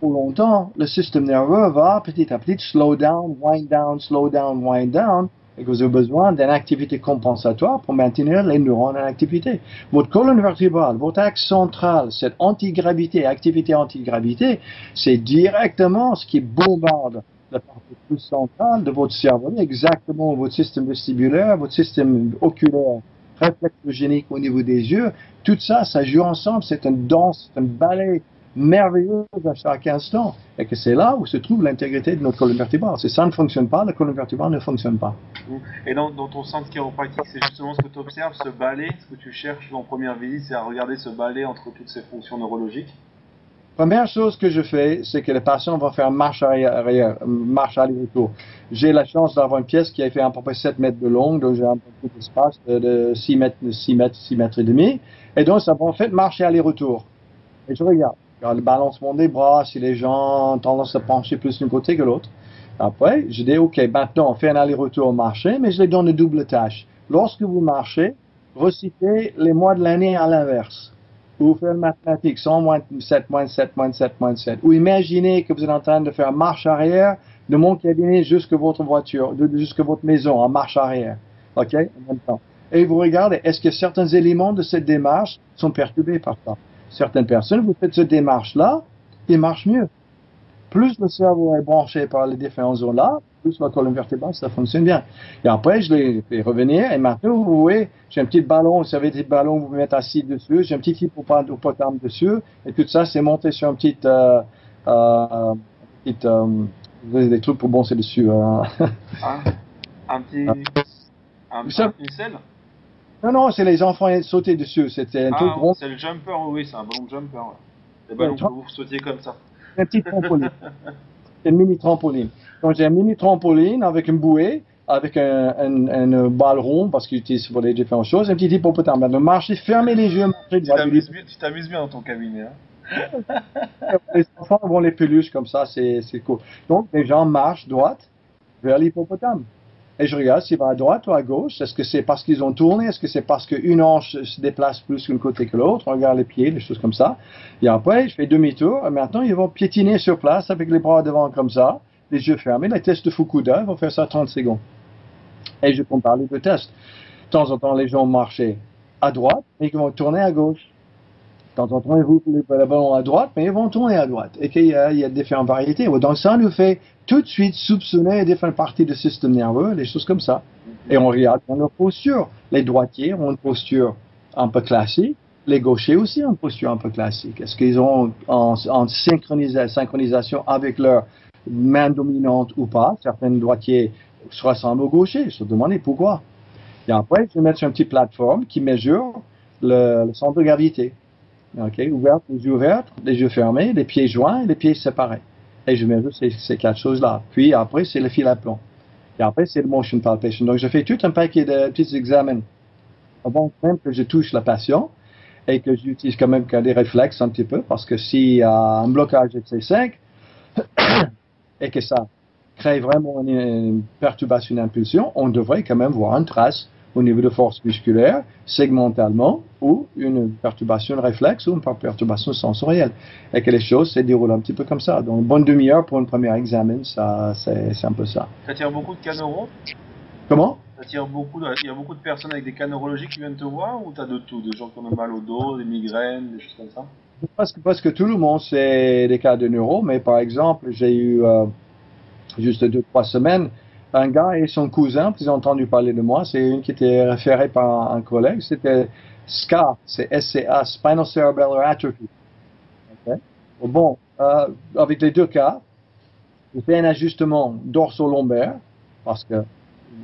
trop longtemps, le système nerveux va petit à petit slow down, wind down, slow down, wind down, et que vous avez besoin d'une activité compensatoire pour maintenir les neurones en activité. Votre colonne vertébrale, votre axe central, cette antigravité, activité antigravité, c'est directement ce qui bombarde la partie plus centrale de votre cerveau, exactement votre système vestibulaire, votre système oculaire, réflexogénique au niveau des yeux, tout ça, ça joue ensemble, c'est une danse, c'est un ballet merveilleux à chaque instant. Et que c'est là où se trouve l'intégrité de notre colonne vertébrale. Si ça ne fonctionne pas, la colonne vertébrale ne fonctionne pas. Et dans, dans ton centre chiropratique, c'est justement ce que tu observes, ce balai, ce que tu cherches en première visite, c'est à regarder ce balai entre toutes ces fonctions neurologiques? Première chose que je fais, c'est que les patients vont faire marche arrière, marche aller-retour. J'ai la chance d'avoir une pièce qui a fait à peu près 7 mètres de long, donc j'ai un peu d'espace de 6 mètres, 6 mètres, 6 mètres et demi. Et donc, ça va en fait marcher aller-retour. Et je regarde. Le balancement des bras, si les gens ont tendance à pencher plus d'un côté que l'autre. Après, je dis, OK, maintenant, on fait un aller-retour marcher, mais je les donne une double tâche. Lorsque vous marchez, recitez les mois de l'année à l'inverse ou faire une mathématique, 100 moins 7, moins 7, moins 7, moins 7. Ou imaginez que vous êtes en train de faire marche arrière de mon cabinet jusqu'à votre voiture, jusqu'à votre maison, en marche arrière. OK? En même temps. Et vous regardez, est-ce que certains éléments de cette démarche sont perturbés par ça? Certaines personnes, vous faites cette démarche-là, ils marchent mieux. Plus le cerveau est branché par les différentes zones-là, plus la colonne vertébrale, ça fonctionne bien. Et après, je l'ai fait revenir, et maintenant, vous voyez, j'ai un petit ballon, vous savez, des ballons, vous mettez assis dessus, j'ai un petit hippopotame dessus, et tout ça, c'est monté sur un petit, euh, euh, petit euh, des trucs pour boncer dessus. Hein. Ah, un petit, un, un pincel? Non, non, c'est les enfants sauter dessus, c'était un ah, truc rond. c'est le jumper, oui, c'est un ballon jumper, ouais. Les ballons que vous sautiez comme ça. Un petit trampoline. une mini trampoline. Donc j'ai un mini trampoline avec une bouée, avec un, un, un balle rond parce qu'il utilise pour les différentes choses, un petit hippopotame. Donc marcher, fermer les yeux, marcher. Tu t'amuses bien, dans ton cabinet. Hein les enfants vont les peluches comme ça, c'est cool. Donc les gens marchent droite vers l'hippopotame. Et je regarde s'il va à droite ou à gauche. Est-ce que c'est parce qu'ils ont tourné Est-ce que c'est parce qu'une hanche se déplace plus d'un côté que l'autre On regarde les pieds, les choses comme ça. Et après, je fais demi-tour. Et maintenant, ils vont piétiner sur place avec les bras devant comme ça, les yeux fermés. Les tests de Fukuda, ils vont faire ça 30 secondes. Et je compare les deux tests. De temps en temps, les gens marchent à droite et ils vont tourner à gauche. Temps en temps, ils roulent le ballon à droite, mais ils vont tourner à droite. Et qu'il y, a, différentes variétés. Donc ça nous fait tout de suite soupçonner différentes parties du système nerveux, des choses comme ça. Et on regarde dans leur posture. Les droitiers ont une posture un peu classique, les gauchers aussi ont une posture un peu classique. Est-ce qu'ils ont en, synchronisation avec leur main dominante ou pas? Certains droitiers se ressemblent aux gauchers. Je se demandais pourquoi? Et après, je vais mettre sur une petite plateforme qui mesure le centre de gravité. OK, ouverte, les yeux ouverts, les yeux fermés, les pieds joints et les pieds séparés. Et je mesure ces, ces quatre choses-là. Puis après, c'est le fil à plomb. Et après, c'est le motion palpation. Donc, je fais tout un paquet de petits examens avant même que je touche la patient et que j'utilise quand même des réflexes un petit peu parce que s'il y a un blocage de C5 et que ça crée vraiment une perturbation d'impulsion, on devrait quand même voir une trace au niveau de force musculaire, segmentalement, ou une perturbation réflexe ou une perturbation sensorielle. Et que les choses se déroulent un petit peu comme ça. Donc, une bonne demi-heure pour un premier examen, ça, c'est, un peu ça. Ça tire beaucoup de cas neuro Comment? Ça tire beaucoup de, Il y a beaucoup de personnes avec des cas neurologiques qui viennent te voir ou tu as de tout Des gens qui ont mal au dos, des migraines, des choses comme ça? Parce que, parce que tout le monde, c'est des cas de neuro, mais par exemple, j'ai eu euh, juste deux, trois semaines un gars et son cousin, ils ont entendu parler de moi, c'est une qui était référée par un, collègue, c'était SCA, c'est SCA, Spinal Cerebellar Atrophy. Bon, euh, avec les deux cas, j'ai fait un ajustement dorso-lombaire, parce que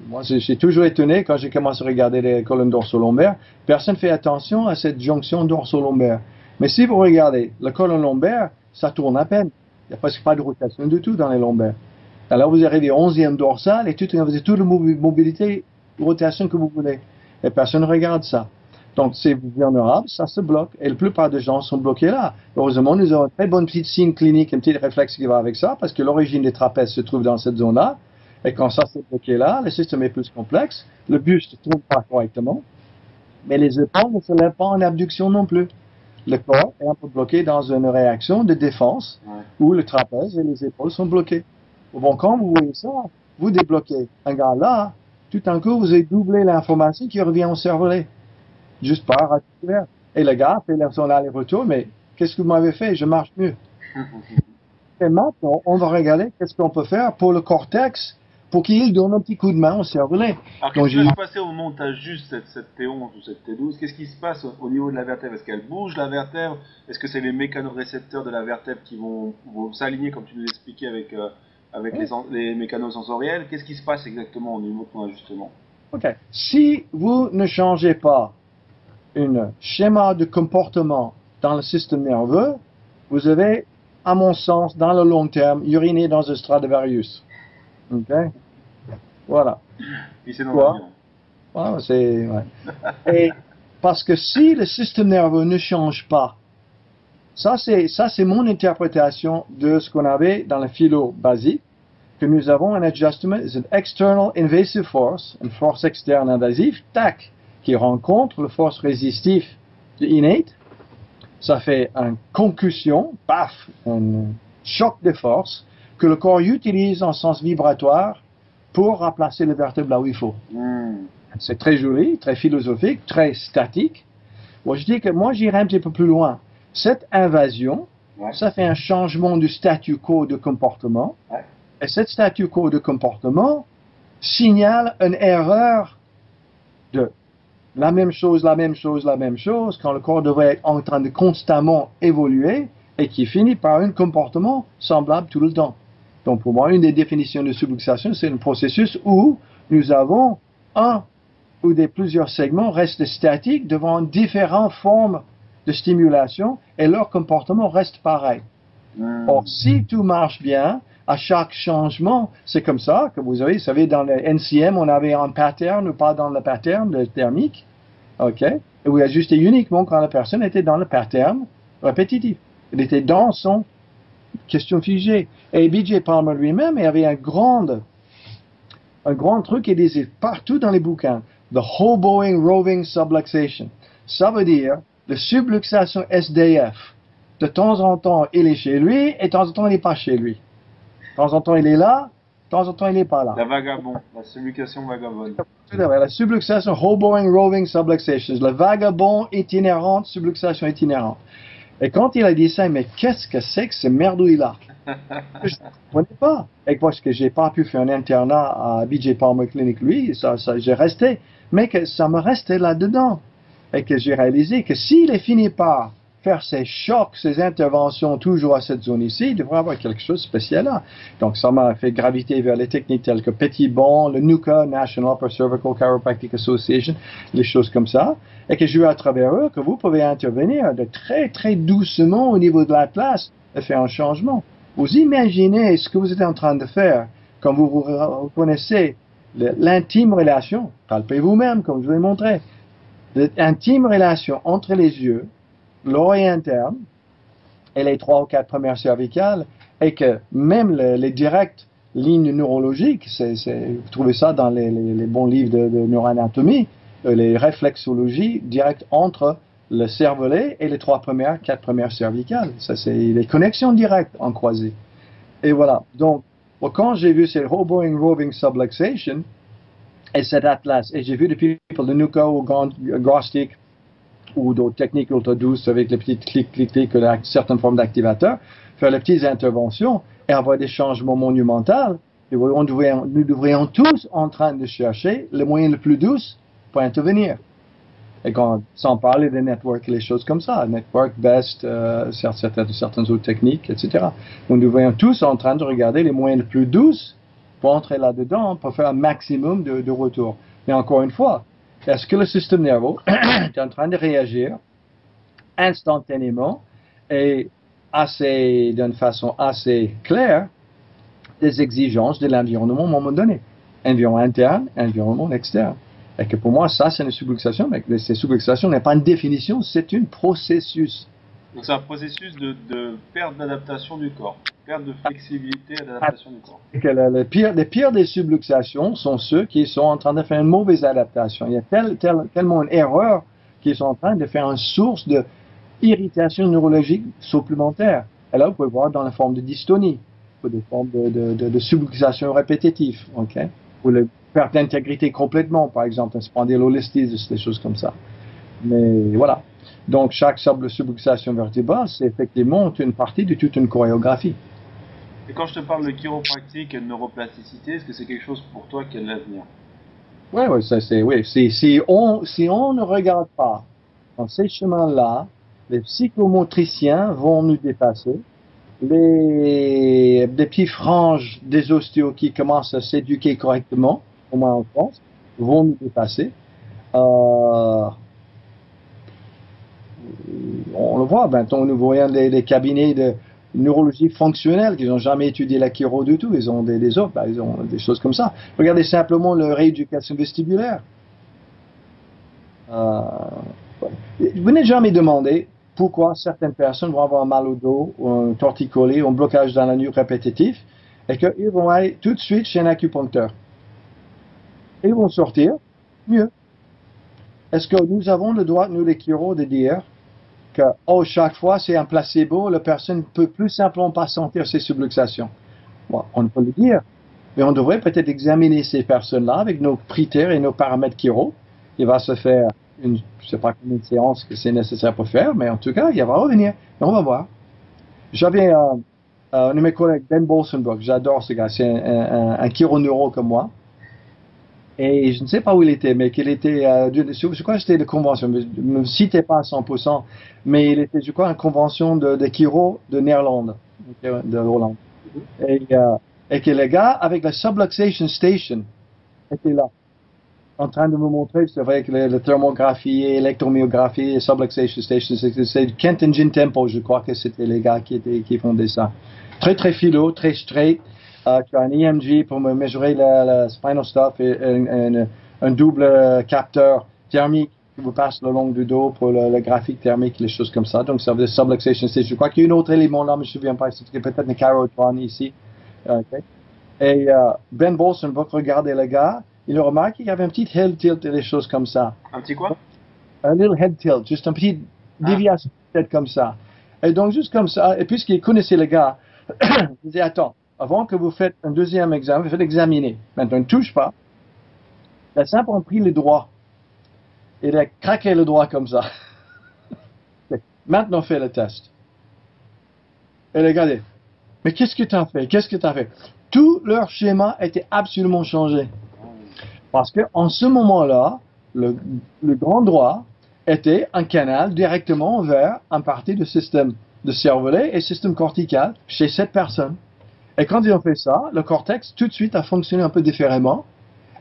moi, j'ai toujours étonné quand j'ai commencé à regarder les colonnes dorso-lombaires, personne ne fait attention à cette jonction dorso-lombaire. Mais si vous regardez la colonne lombaire, ça tourne à peine. Il n'y a presque pas de rotation du tout dans les lombaires. Alors vous arrivez au 11e dorsal et tout, vous avez toute la mobilité, rotation que vous voulez. Et personne ne regarde ça. Donc c'est vulnérable, ça se bloque. Et la plupart des gens sont bloqués là. Heureusement, nous avons un très bon petit signe clinique, un petit réflexe qui va avec ça, parce que l'origine des trapèzes se trouve dans cette zone-là. Et quand ça s'est bloqué là, le système est plus complexe. Le buste ne tourne pas correctement. Mais les épaules ne se lèvent pas en abduction non plus. Le corps est un peu bloqué dans une réaction de défense où le trapèze et les épaules sont Bon, quand vous voyez ça, vous débloquez un gars là, tout d'un coup, vous avez doublé l'information qui revient au cervelet. Juste par Et le gars fait son aller-retour, mais qu'est-ce que vous m'avez fait? Je marche mieux. Et maintenant, on va regarder qu'est-ce qu'on peut faire pour le cortex pour qu'il donne un petit coup de main au cervelet. Alors, qu'est-ce qui va se passer au as juste cette, cette T11 ou cette T12 Qu'est-ce qui se passe au niveau de la vertèbre? Est-ce qu'elle bouge la vertèbre? Est-ce que c'est les mécanorécepteurs de la vertèbre qui vont, vont s'aligner, comme tu nous expliquais, avec, euh, avec les, les mécanosensoriels Qu'est-ce qui se passe exactement au niveau de ton ajustement? Ok. Si vous ne changez pas un schéma de comportement dans le système nerveux, vous avez, à mon sens, dans le long terme, uriné dans un Stradivarius. Ok voilà. Quoi? Voilà, c'est. Ouais. Et parce que si le système nerveux ne change pas, ça c'est ça c'est mon interprétation de ce qu'on avait dans le philo basique, que nous avons un adjustment, c'est une external invasive force, une force externe invasive, tac, qui rencontre la force résistive de innate. Ça fait une concussion, paf, un choc de force que le corps utilise en sens vibratoire pour remplacer le vertèbre là où il faut. Hmm. C'est très joli, très philosophique, très statique. Moi, je dis que moi, j'irai un petit peu plus loin. Cette invasion, ça fait un changement du statu quo de comportement. Et cet statu quo de comportement signale une erreur de la même chose, la même chose, la même chose, quand le corps devrait être en train de constamment évoluer et qui finit par un comportement semblable tout le temps. Donc pour moi, une des définitions de subluxation, c'est un processus où nous avons un ou des plusieurs segments restent statiques devant différentes formes de stimulation et leur comportement reste pareil. Hmm. Or, si tout marche bien, à chaque changement, c'est comme ça que vous avez, vous savez, dans le NCM, on avait un pattern ou pas dans le pattern thermique, ok, et vous ajustez uniquement quand la personne était dans le pattern répétitif. Elle était dans son question figée. Et B.J. Palmer lui-même avait un grand, un grand truc qu'il disait partout dans les bouquins. The hoboing roving subluxation. Ça veut dire la subluxation SDF. De temps en temps, il est chez lui et de temps en temps, il n'est pas chez lui. De temps en temps, il est là, de temps en temps, il n'est pas là. La vagabond, la subluxation vagabonde. La subluxation hoboing roving subluxation. Le vagabond itinérante, subluxation itinérante. Et quand il a dit ça, mais qu'est-ce que c'est que ce merdouille-là? Je ne comprenais pas. Et parce que j'ai pas pu faire un internat à BJ Palmer Clinic, lui, ça, ça j'ai resté. Mais que ça me restait là-dedans. Et que j'ai réalisé que s'il est fini par faire ces chocs, ces interventions toujours à cette zone ici, il devrait avoir quelque chose de spécial là. Donc ça m'a fait graviter vers les techniques telles que Petit Bon, le NUCA, National Upper Cervical Chiropractic Association, les choses comme ça, et que je veux à travers eux que vous pouvez intervenir de très très doucement au niveau de la place et faire un changement. Vous imaginez ce que vous êtes en train de faire quand vous reconnaissez l'intime relation, palpez vous-même comme je vous l'ai montré, l'intime relation entre les yeux l'oreille interne et les trois ou quatre premières cervicales, et que même les, directes lignes neurologiques, vous trouvez ça dans les, bons livres de, neuroanatomie, euh, les réflexologies directes entre le cervelet et les trois premières, quatre premières cervicales. Ça, c'est les connexions directes en croisée. Et voilà. Donc, quand j'ai vu ces hoboing roving subluxation et cet atlas, et j'ai vu des people de Nuka ou Grostic ou d'autres techniques ultra douces avec les petites clics, clics, clics, certaines formes d'activateurs, faire les petites interventions et avoir des changements monumentaux. Nous devrions tous en train de chercher le moyen le plus doux pour intervenir. Et quand, sans parler des networks et les choses comme ça, network, best, euh, certaines, certaines autres techniques, etc. Nous devrions tous en train de regarder les moyens les plus doux pour entrer là-dedans, pour faire un maximum de, de retour. Mais encore une fois, est-ce que le système nerveux est en train de réagir instantanément et assez, d'une façon assez claire des exigences de l'environnement à un moment donné. Environnement interne, environnement externe. Et que pour moi, ça, c'est une subluxation, mais cette subluxation n'est pas une définition, c'est un processus. Donc c'est un processus de, de perte d'adaptation du corps, perte de flexibilité et d'adaptation du corps. Les pires des subluxations sont ceux qui sont en train de faire une mauvaise adaptation. Il y a tel, tellement une erreur qu'ils sont en train de faire une source de irritation neurologique supplémentaire. Et là, vous pouvez voir dans la forme de dystonie, ou des formes de, subluxation répétitive? Ou la perte d'intégrité complètement, par exemple, un spondylolistise, des choses comme ça. Mais voilà. Donc, chaque subluxation vertébrale, c'est effectivement une partie de toute une chorégraphie. Et quand je te parle de chiropractique et de neuroplasticité, est-ce que c'est quelque chose pour toi qui est l'avenir? Oui, oui, ça c'est, oui. Si, on, si on ne regarde pas dans ces chemins-là, les psychomotriciens vont nous dépasser. Les, des petits franges des ostéos qui commencent à s'éduquer correctement, au moins en France, vont nous dépasser. Euh, on le voit maintenant, nous voyons des, des cabinets de neurologie fonctionnelle qui n'ont jamais étudié la chiro du tout. Ils ont des, des autres, ils ont des choses comme ça. Regardez simplement le rééducation vestibulaire. Euh, vous n'êtes jamais demandé pourquoi certaines personnes vont avoir mal au dos, ou un torticolis, un blocage dans la nuque répétitif, et qu'ils vont aller tout de suite chez un acupuncteur. Ils vont sortir mieux. Est-ce que nous avons le droit, nous les chiro, de dire que oh, chaque fois c'est un placebo, la personne ne peut plus simplement pas sentir ses subluxations bon, On peut le dire, mais on devrait peut-être examiner ces personnes-là avec nos critères et nos paramètres chiro. Il va se faire une, je sais pas combien de séances que c'est nécessaire pour faire, mais en tout cas, il va revenir. Et on va voir. J'avais euh, un de mes collègues, Ben Bolsenbrook, j'adore ce gars, c'est un, un, un chironeuro comme moi. Et je ne sais pas où il était, mais qu'il était, euh, je crois que c'était de convention, ne me citez pas à 100%, mais il était, je crois, une convention de, de Chiro de Néerlande, de Hollande. Et, euh, et que le gars, avec la subluxation station, était là, en train de me montrer, c'est vrai que la thermographie, électromyographie, subluxation station, c'est Kent Engine Tempo, je crois que c'était les gars qui, étaient, qui fondaient ça. Très, très philo, très straight. Uh, tu as un EMG pour me mesurer le, spinal stuff et un, un, un, double capteur thermique qui vous passe le long du dos pour le, le graphique thermique, les choses comme ça. Donc, ça veut dire subluxation station. Je crois qu'il y a un autre élément là, mais je ne me souviens pas. C'est peut-être une carotone ici. Okay. Et uh, Ben Bolsenbrook regardait le gars. Il remarque qu'il y avait un petit head tilt et des choses comme ça. Un petit quoi? Un little head tilt, juste un petit ah. déviation peut-être comme ça. Et donc, juste comme ça, et puisqu'il connaissait le gars, il disait, attends, avant que vous faites un deuxième examen, vous faites examiner. Maintenant, ne touche pas. La simple a pris le droit. Il a craqué le droit comme ça. Maintenant, fait le test. Et regardez. Mais qu'est-ce que tu as fait? Qu'est-ce que tu as fait? Tout leur schéma était absolument changé. Parce que en ce moment-là, le, grand droit était un canal directement vers un partie du système de cervelet et système cortical chez cette personne. Et quand ils ont fait ça, le cortex tout de suite a fonctionné un peu différemment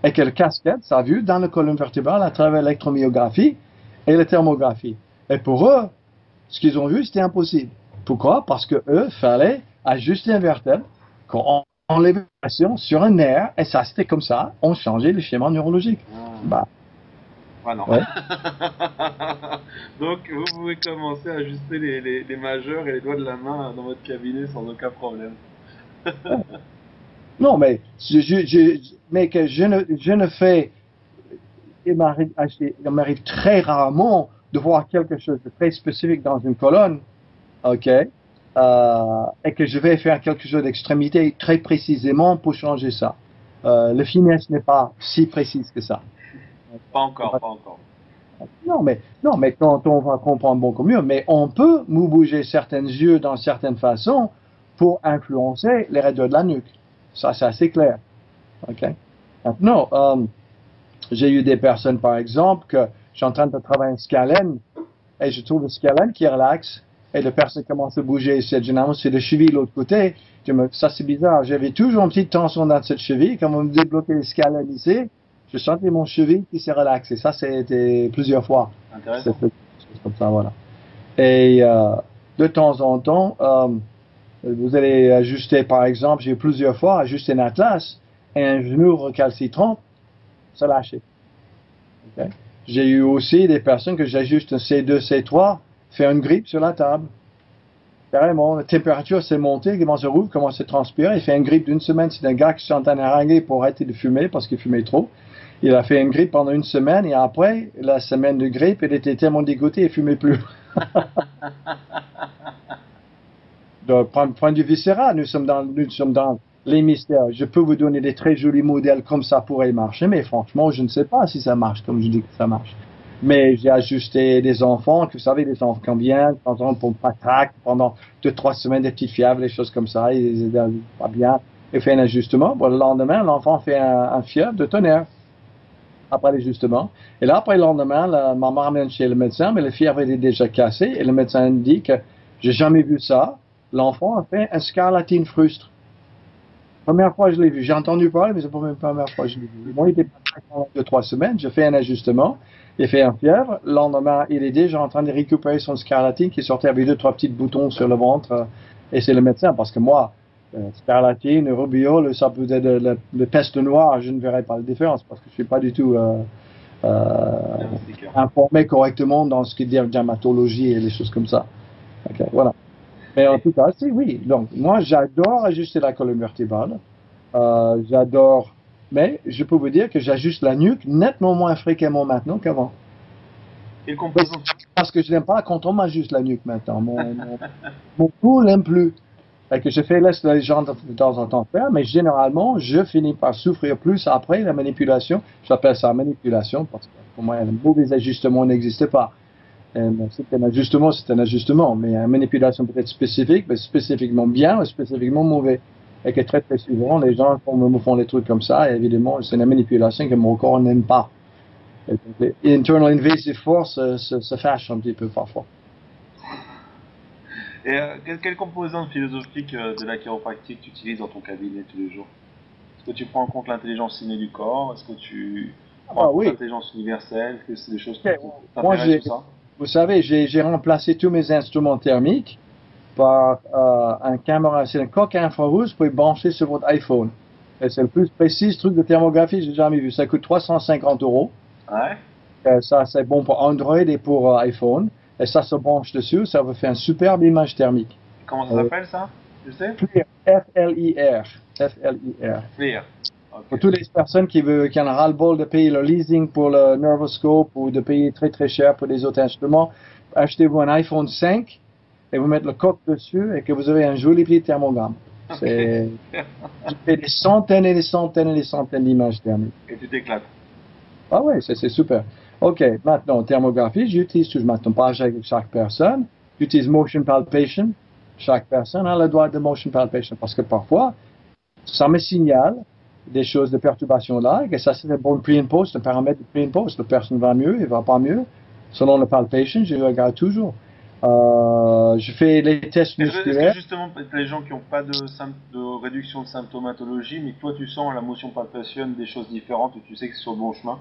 et que le casquette, ça a vu dans la colonne vertébrale à travers l'électromyographie et la thermographie. Et pour eux, ce qu'ils ont vu, c'était impossible. Pourquoi? Parce que eux, fallait ajuster un vertèbre, qu'on enlevait pression sur un nerf, et ça, c'était comme ça, on changeait le schéma neurologique. Mmh. Bah, ah non. Ouais. Donc, vous pouvez commencer à ajuster les, les, les majeurs et les doigts de la main dans votre cabinet sans aucun problème. Non, mais, je, je, mais que je ne, je ne fais. Il m'arrive très rarement de voir quelque chose de très spécifique dans une colonne, ok, euh, et que je vais faire quelque chose d'extrémité très précisément pour changer ça. Euh, le finesse n'est pas si précise que ça. Pas encore, pas encore. Non, mais, non, mais quand on va comprendre beaucoup mieux, mais on peut bouger certains yeux dans certaines façons pour influencer les raideurs de la nuque. Ça, c'est assez clair. OK? Maintenant, euh, j'ai eu des personnes, par exemple, que je suis en train de travailler un scalène et je trouve le scalène qui relaxe et la personne commence à bouger. C'est généralement c'est le cheville de l'autre côté. Je me, ça c'est bizarre. J'avais toujours une petite tension dans cette cheville. Quand on me débloquait le scalène ici, je sentais mon cheville qui s'est relaxé. Ça, c'était plusieurs fois. Intéressant. Comme ça, voilà. Et euh, de temps en temps, euh, vous allez ajuster, par exemple, j'ai plusieurs fois ajusté un atlas et un genou recalcitrant, ça lâché. Okay. J'ai eu aussi des personnes que j'ajuste un C2, C3, fait une grippe sur la table. Carrément, la température s'est montée, il commence à rouvre, commence à transpirer, il fait une grippe d'une semaine. C'est un gars qui s'est d'haranguer pour arrêter de fumer parce qu'il fumait trop. Il a fait une grippe pendant une semaine et après, la semaine de grippe, il était tellement dégoûté, il fumait plus. de point, de vue viscéral, nous sommes dans, les mystères. Je peux vous donner des très jolis modèles comme ça pourrait marcher, mais franchement, je ne sais pas si ça marche comme je dis que ça marche. Mais j'ai ajusté des enfants, vous savez, des enfants combien, exemple, pour patraque pendant deux, trois semaines, des petites fièvres, des choses comme ça, ils pas bien. Et fait un ajustement. Bon, le lendemain, l'enfant fait un, fièvre de tonnerre après l'ajustement. Et là, après le lendemain, maman ramène chez le médecin, mais le fièvre était déjà cassé et le médecin dit que j'ai jamais vu ça. L'enfant a fait un scarlatine frustre. Première fois je l'ai vu. J'ai entendu parler, mais c'est pas la première fois que je l'ai vu. Moi, il était pendant deux, trois semaines. J'ai fait un ajustement. Il a fait un fièvre. Le lendemain, il est déjà en train de récupérer son scarlatine qui sortait avec deux, trois petits boutons sur le ventre. Et c'est le médecin, parce que moi, euh, scarlatine, rubiole, ça peut être le, le, peste noire, je ne verrai pas la différence parce que je suis pas du tout euh, euh, informé correctement dans ce qui est dermatologie et les choses comme ça. Okay, voilà. Mais en tout cas, si, oui. Donc, moi, j'adore ajuster la colonne vertébrale. Euh, j'adore, mais je peux vous dire que j'ajuste la nuque nettement moins fréquemment maintenant qu'avant. Parce que je n'aime pas quand on m'ajuste la nuque maintenant. Mon, mon, mon cou n'aime plus et que je fais laisse les gens de, temps en temps faire, mais généralement, je finis par souffrir plus après la manipulation. J'appelle ça manipulation parce que pour moi, un mauvais ajustement n'existe pas. C'est un ajustement, c'est un ajustement, mais une manipulation peut être spécifique, mais spécifiquement bien ou spécifiquement mauvais. Et que très très souvent, les gens me font des trucs comme ça, et évidemment, c'est une manipulation que mon corps n'aime pas. Internal invasive force euh, se, se fâche un petit peu parfois. Et euh, quelle, quelle, composante philosophique euh, de la chiropractique tu utilises dans ton cabinet tous les jours? Est-ce que tu prends en compte l'intelligence innée du corps? Est-ce que tu prends ah, en compte oui. l'intelligence universelle? Est-ce que c'est des choses qui t'intéressent ça? Vous savez, j'ai remplacé tous mes instruments thermiques par euh, un caméra, c'est un coque infrarouge pour brancher sur votre iPhone. Et c'est le plus précis truc de thermographie que j'ai jamais vu. Ça coûte 350 euros. Ouais. Et ça, c'est bon pour Android et pour iPhone et ça se branche dessus, ça va faire une superbe image thermique. Comment ça s'appelle ça? Je sais? FLIR. F-L-I-R. F-L-I-R. Okay. Pour toutes les personnes qui, veulent, qui en ont ras-le-bol de payer le leasing pour le Nervoscope ou de payer très très cher pour des autres instruments, achetez-vous un iPhone 5 et vous mettez le coque dessus et que vous avez un joli petit thermogramme. C'est, tu fais des centaines et des centaines et des centaines d'images thermiques. Et tu t'éclates. Ah oui, c'est, c'est super. OK, maintenant, thermographie, j'utilise toujours maintenant pas avec chaque personne. J'utilise motion palpation. Chaque personne a le droit de motion palpation parce que parfois, ça me signale des choses de perturbation là, et ça c'est un bon pre and post, un paramètre de pre and post. La personne va mieux, il va pas mieux. Selon le palpation, je regarde toujours. Euh, je fais les tests musculaires. Que justement, les gens qui n'ont pas de, de, réduction de symptomatologie, mais toi tu sens la motion palpation des choses différentes et tu sais que c'est sur le bon chemin?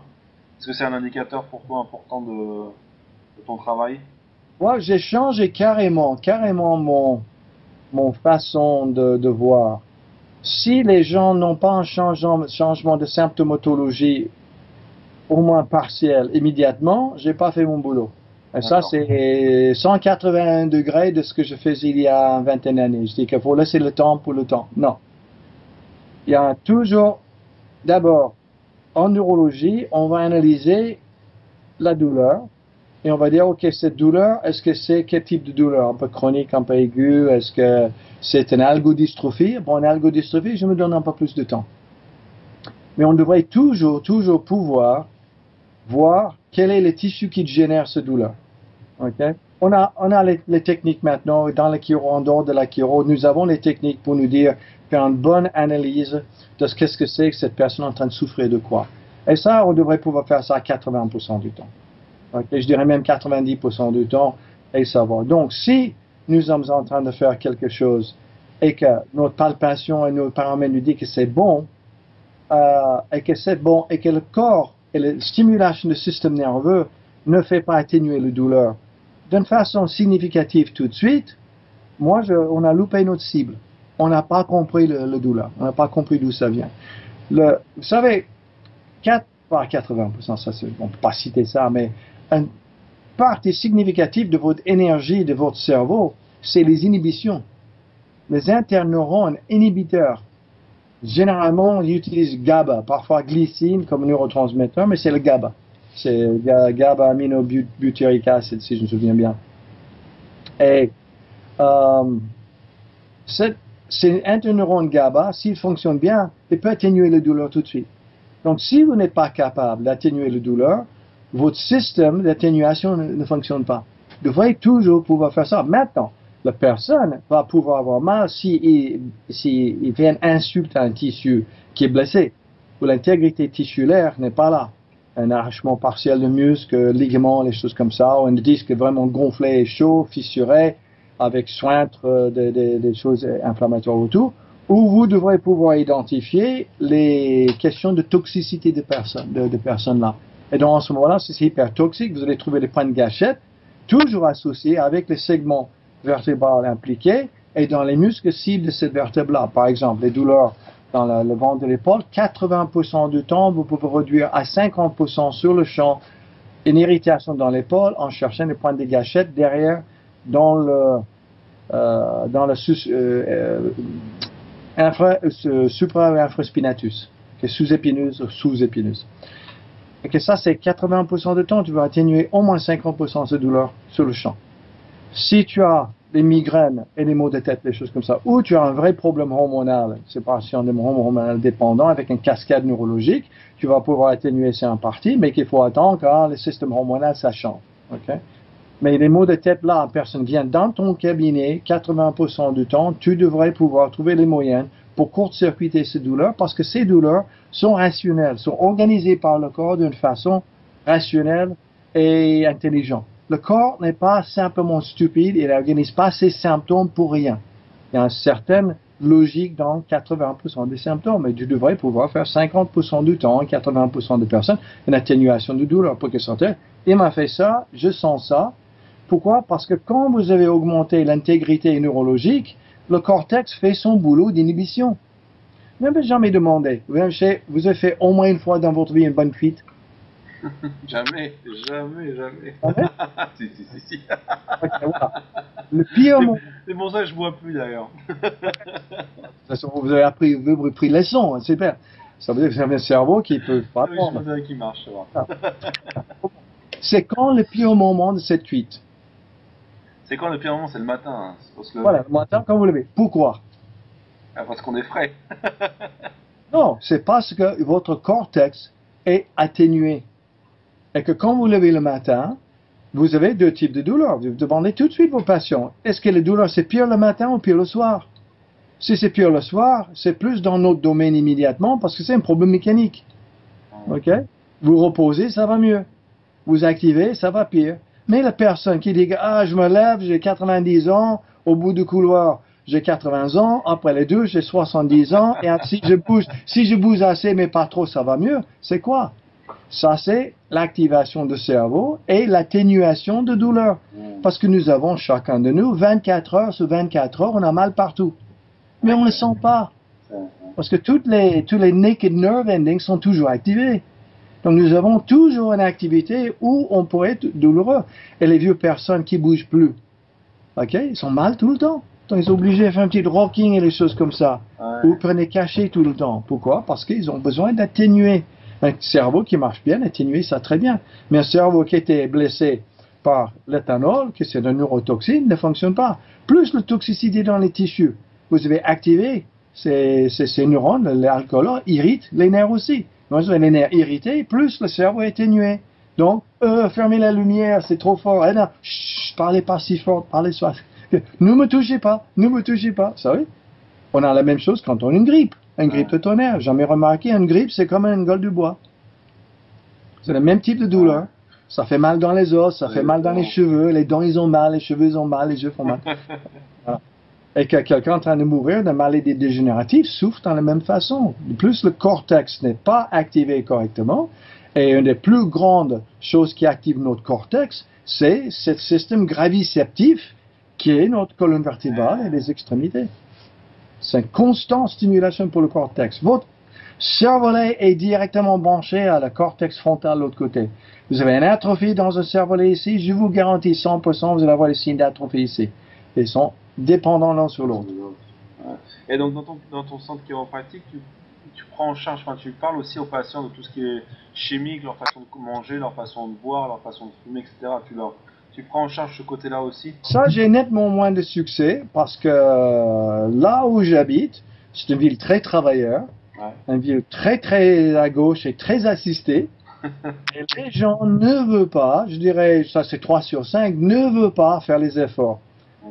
Est-ce que c'est un indicateur pour toi important de, de ton travail? Moi, j'ai changé carrément, carrément mon, mon façon de, de voir. Si les gens n'ont pas un changement, changement de symptomatologie au moins partiel immédiatement, j'ai pas fait mon boulot. Et ça, c'est 180 degrés de ce que je faisais il y a une vingtaine d'années. Je dis qu'il faut laisser le temps pour le temps. Non. Il y a toujours, d'abord, en neurologie, on va analyser la douleur et on va dire, OK, cette douleur, est-ce que c'est quel type de douleur? Un peu chronique, un peu aiguë Est-ce que c'est une algodystrophie? Bon, une algodystrophie, je me donne un peu plus de temps. Mais on devrait toujours, toujours pouvoir voir quel est le tissu qui génère cette douleur. OK? On a, on a les, techniques maintenant, dans la chiro, en de la chiro, nous avons les techniques pour nous dire, faire une bonne analyse de ce qu'est-ce que c'est que cette personne est en train de souffrir de quoi. Et ça, on devrait pouvoir faire ça à 80% du temps. Okay? Je dirais même 90% du temps et savoir. Donc, si nous sommes en train de faire quelque chose et que notre palpation et nos paramètres nous disent que c'est bon, euh, et que c'est bon, et que le corps et la stimulation du système nerveux ne fait pas atténuer la douleur d'une façon significative tout de suite, moi, on a loupé notre cible on n'a pas compris le, le douleur. On n'a pas compris d'où ça vient. Vous savez, 4, pas 80%, ça, on ne peut pas citer ça, mais une partie significative de votre énergie, de votre cerveau, c'est les inhibitions. Les interneurones inhibiteurs. Généralement, ils utilisent GABA, parfois glycine comme neurotransmetteur, mais c'est le GABA. C'est GABA aminobutyric acid, si je me souviens bien. Et euh, cette c'est un neurone GABA, s'il fonctionne bien, il peut atténuer la douleur tout de suite. Donc, si vous n'êtes pas capable d'atténuer la douleur, votre système d'atténuation ne, fonctionne pas. Vous devrez toujours pouvoir faire ça. Maintenant, la personne va pouvoir avoir mal si, il fait une insulte à un tissu qui est blessé, où l'intégrité tissulaire n'est pas là. Un arrachement partiel de muscles, ligaments, les choses comme ça, ou un disque vraiment gonflé chaud, fissuré, avec sointre des choses inflammatoires autour, où vous devrez pouvoir identifier les questions de toxicité de personnes, de, personnes là. Et dans ce moment-là, si c'est hyper toxique, vous allez trouver les points de gâchette, toujours associés avec les segments vertébraux impliqués et dans les muscles cibles de cette vertèbre-là. Par exemple, les douleurs dans le ventre de l'épaule, 80% du temps, vous pouvez réduire à 50% sur le champ une irritation dans l'épaule en cherchant les points de gâchette derrière dans le, euh, dans euh, euh, infra, euh, supra-infraspinatus, qui est sous-épineuse ou sous-épineuse. Et que ça, c'est 80% du temps, tu vas atténuer au moins 50% de cette douleur sur le champ. Si tu as des migraines et des maux de tête, des choses comme ça, ou tu as un vrai problème hormonal, séparation des hormonal dépendant avec une cascade neurologique, tu vas pouvoir atténuer ça en partie, mais qu'il faut attendre quand le système hormonal ça change. Mais les maux de tête là, personne vient dans ton cabinet, 80% du temps, tu devrais pouvoir trouver les moyens pour court-circuiter ces douleurs parce que ces douleurs sont rationnelles, sont organisées par le corps d'une façon rationnelle et intelligente. Le corps n'est pas simplement stupide, il n'organise pas ses symptômes pour rien. Il y a une certaine logique dans 80% des symptômes, mais tu devrais pouvoir faire 50% du temps, 80% des personnes, une atténuation de douleur pour que ça il m'a fait ça, je sens ça, pourquoi? Parce que quand vous avez augmenté l'intégrité neurologique, le cortex fait son boulot d'inhibition. Vous n'avez jamais demandé. Vous avez fait au moins une fois dans votre vie une bonne cuite Jamais, jamais, jamais. si, si, si, si. Le pire moment. C'est pour ça que je bois plus d'ailleurs. de toute façon, vous avez appris, vous avez pris leçon, hein, c'est super. Ça veut dire que c'est un cerveau qui peut pas qui marche, c'est quand le pire moment de cette cuite c'est quand le pire moment C'est le matin. Hein. Voilà, le matin quand vous levez. Pourquoi? ah, Parce qu'on est frais. non, c'est parce que votre cortex est atténué. Et que quand vous levez le matin, vous avez deux types de douleurs. Vous demandez tout de suite vos patients, est-ce que les douleurs c'est pire le matin ou pire le soir? Si c'est pire le soir, c'est plus dans notre domaine immédiatement parce que c'est un problème mécanique. Ah. OK? Vous reposez, ça va mieux. Vous activez, ça va pire. Mais la personne qui dit ah je me lève, j'ai 90 ans, au bout du couloir j'ai 80 ans, après les deux j'ai 70 ans, et si je bouge, si je bouge assez mais pas trop, ça va mieux. C'est quoi? Ça c'est l'activation du cerveau et l'atténuation de douleur. Parce que nous avons chacun de nous 24 heures sur 24 heures, on a mal partout, mais on ne le sent pas. Parce que toutes les, tous les naked nerve endings sont toujours activés. Donc nous avons toujours une activité où on pourrait être douloureux. Et les vieux personnes qui bougent plus, ok, ils sont mal tout le temps. Donc ils sont obligés de faire un petit rocking et des choses comme ça. Ou prenez cachet tout le temps. Pourquoi? Parce qu'ils ont besoin d'atténuer. Un cerveau qui marche bien, atténuer ça très bien. Mais un cerveau qui était blessé par l'éthanol, qui c'est une neurotoxine, ne fonctionne pas. Plus la toxicité dans les tissus, vous avez activé ces, ces neurones, l'alcool irrite les nerfs aussi. Moins les nerfs irrités, plus le cerveau est atténué. Donc, euh, fermez la lumière, c'est trop fort. Eh non, parlez pas si fort, parlez soit. Ne me touchez pas, ne me touchez pas. Vous savez On a la même chose quand on a une grippe. Une grippe de tonnerre. Jamais remarqué, une grippe, c'est comme une gueule du bois. C'est le même type de douleur. Ça fait mal dans les os, ça fait mal dans les cheveux, les dents ils ont mal, les cheveux ils ont mal, les yeux font mal. voilà et que quelqu'un en train de mourir de maladie dégénérative souffre dans la même façon. De plus, le cortex n'est pas activé correctement. Et une des plus grandes choses qui active notre cortex, c'est ce système graviceptif qui est notre colonne vertébrale et les extrémités. C'est une constante stimulation pour le cortex. Votre cervelet est directement branché à la cortex frontal de l'autre côté. Vous avez une atrophie dans un cervelet ici, je vous garantis 100%, vous allez avoir les signes d'atrophie ici. Ils sont dépendant l'un sur l'autre. Et donc dans ton, dans ton centre chiropratique, tu, prends en charge, tu parles aussi aux patients de tout ce qui est chimique, leur façon de manger, leur façon de boire, leur façon de fumer, etc. Tu, leur, tu prends en charge ce côté-là aussi Ça, j'ai nettement moins de succès parce que euh, là où j'habite, c'est une ville très travailleur, une ville très très à gauche et très assistée. Et les gens ne veulent pas, je dirais, ça c'est 3 sur 5, ne veulent pas faire les efforts.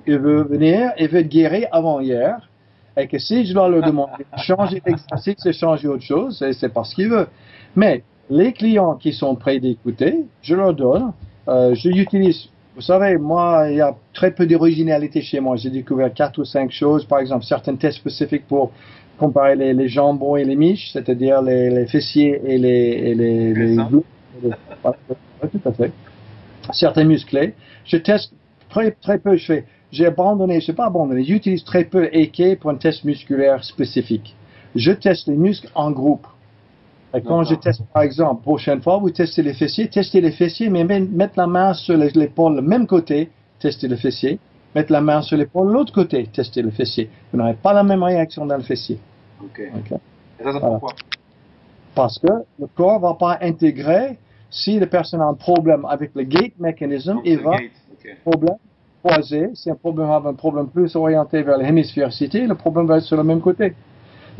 Ils veulent venir et veulent guérir avant hier. Et que si je dois leur demander de changer d'exercice et changer autre chose, c'est parce qu'ils veulent. Mais les clients qui sont prêts d'écouter, je leur donne. Euh, je utilise, vous savez, moi, il y a très peu d'originalité chez moi. J'ai découvert quatre ou cinq choses, par exemple, certains tests spécifiques pour comparer les, jambons et les miches, c'est-à-dire les, fessiers et les, et les, les, tout à fait. Certains musclés. Je teste très, très peu. Je fais, j'ai abandonné, je sais pas abandonné, j'utilise très peu EK pour un test musculaire spécifique. Je teste les muscles en groupe. Et quand je teste, par exemple, prochaine fois, vous testez les fessiers, testez les fessiers, mais mettre la main sur l'épaule le même côté, testez le fessier. Mettre la main sur l'épaule l'autre côté, testez le fessier. Vous n'aurez pas la même réaction dans le fessier. Ok. Et ça, c'est pourquoi? Parce que le corps ne va pas intégrer si la personne a un problème avec le gate mécanisme, il va problème croisé. Si un problème a un problème plus orienté vers l'hémisphère cité, le problème va être sur le même côté.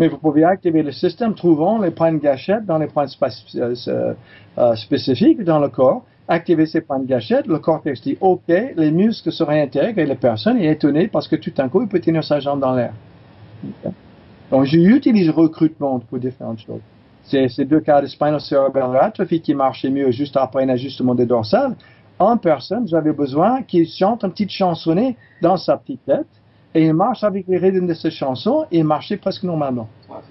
Mais vous pouvez activer le système trouvant les points de gâchette dans les points euh, euh, spécifiques dans le corps. Activer ces points de gâchette, le cortex dit OK, les muscles se réintègrent et la personne est étonnée parce que tout d'un coup, il peut tenir sa jambe dans l'air. Donc, j'utilise recrutement pour différentes choses. C'est ces deux cas de spinal cerebral atrophy qui marchaient mieux juste après un ajustement des dorsales. En personne, j'avais besoin qu'il chante une petite chansonnée dans sa petite tête et il marche avec les rythmes de cette chanson et il marchait presque normalement. Ah,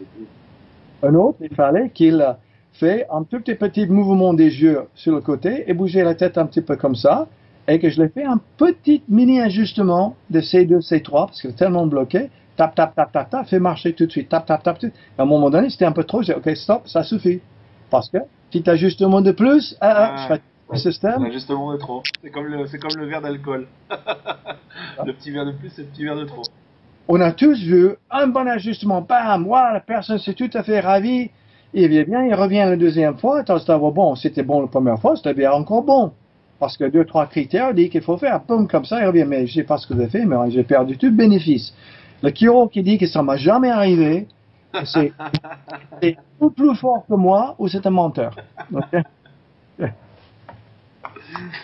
un autre, il fallait qu'il fait un tout petit mouvement des yeux sur le côté et bouger la tête un petit peu comme ça et que je l'ai fait un petit mini ajustement de C2, C3 parce qu'il est tellement bloqué tap, tap, tap, tap, tap, fait marcher tout de suite, tap, tap, tap, tap. À un moment donné, c'était un peu trop, j'ai dit, ok, stop, ça suffit. Parce que, petit ajustement de plus, ah, ah, je fais le système. L'ajustement de trop. C'est comme le, c'est comme le verre d'alcool. le petit verre de plus, c'est le petit verre de trop. On a tous vu un bon ajustement, bam, moi, la personne s'est tout à fait ravie. Il vient bien, il revient la deuxième fois, c'était bon, c'était bon la première fois, c'était bien encore bon. Parce que deux, trois critères dit qu'il faut faire, boum, comme ça, il revient, mais je sais pas ce que avez fait, mais j'ai perdu tout bénéfice. Le chiro qui dit que ça m'a jamais arrivé, c'est ou plus fort que moi ou c'est un menteur?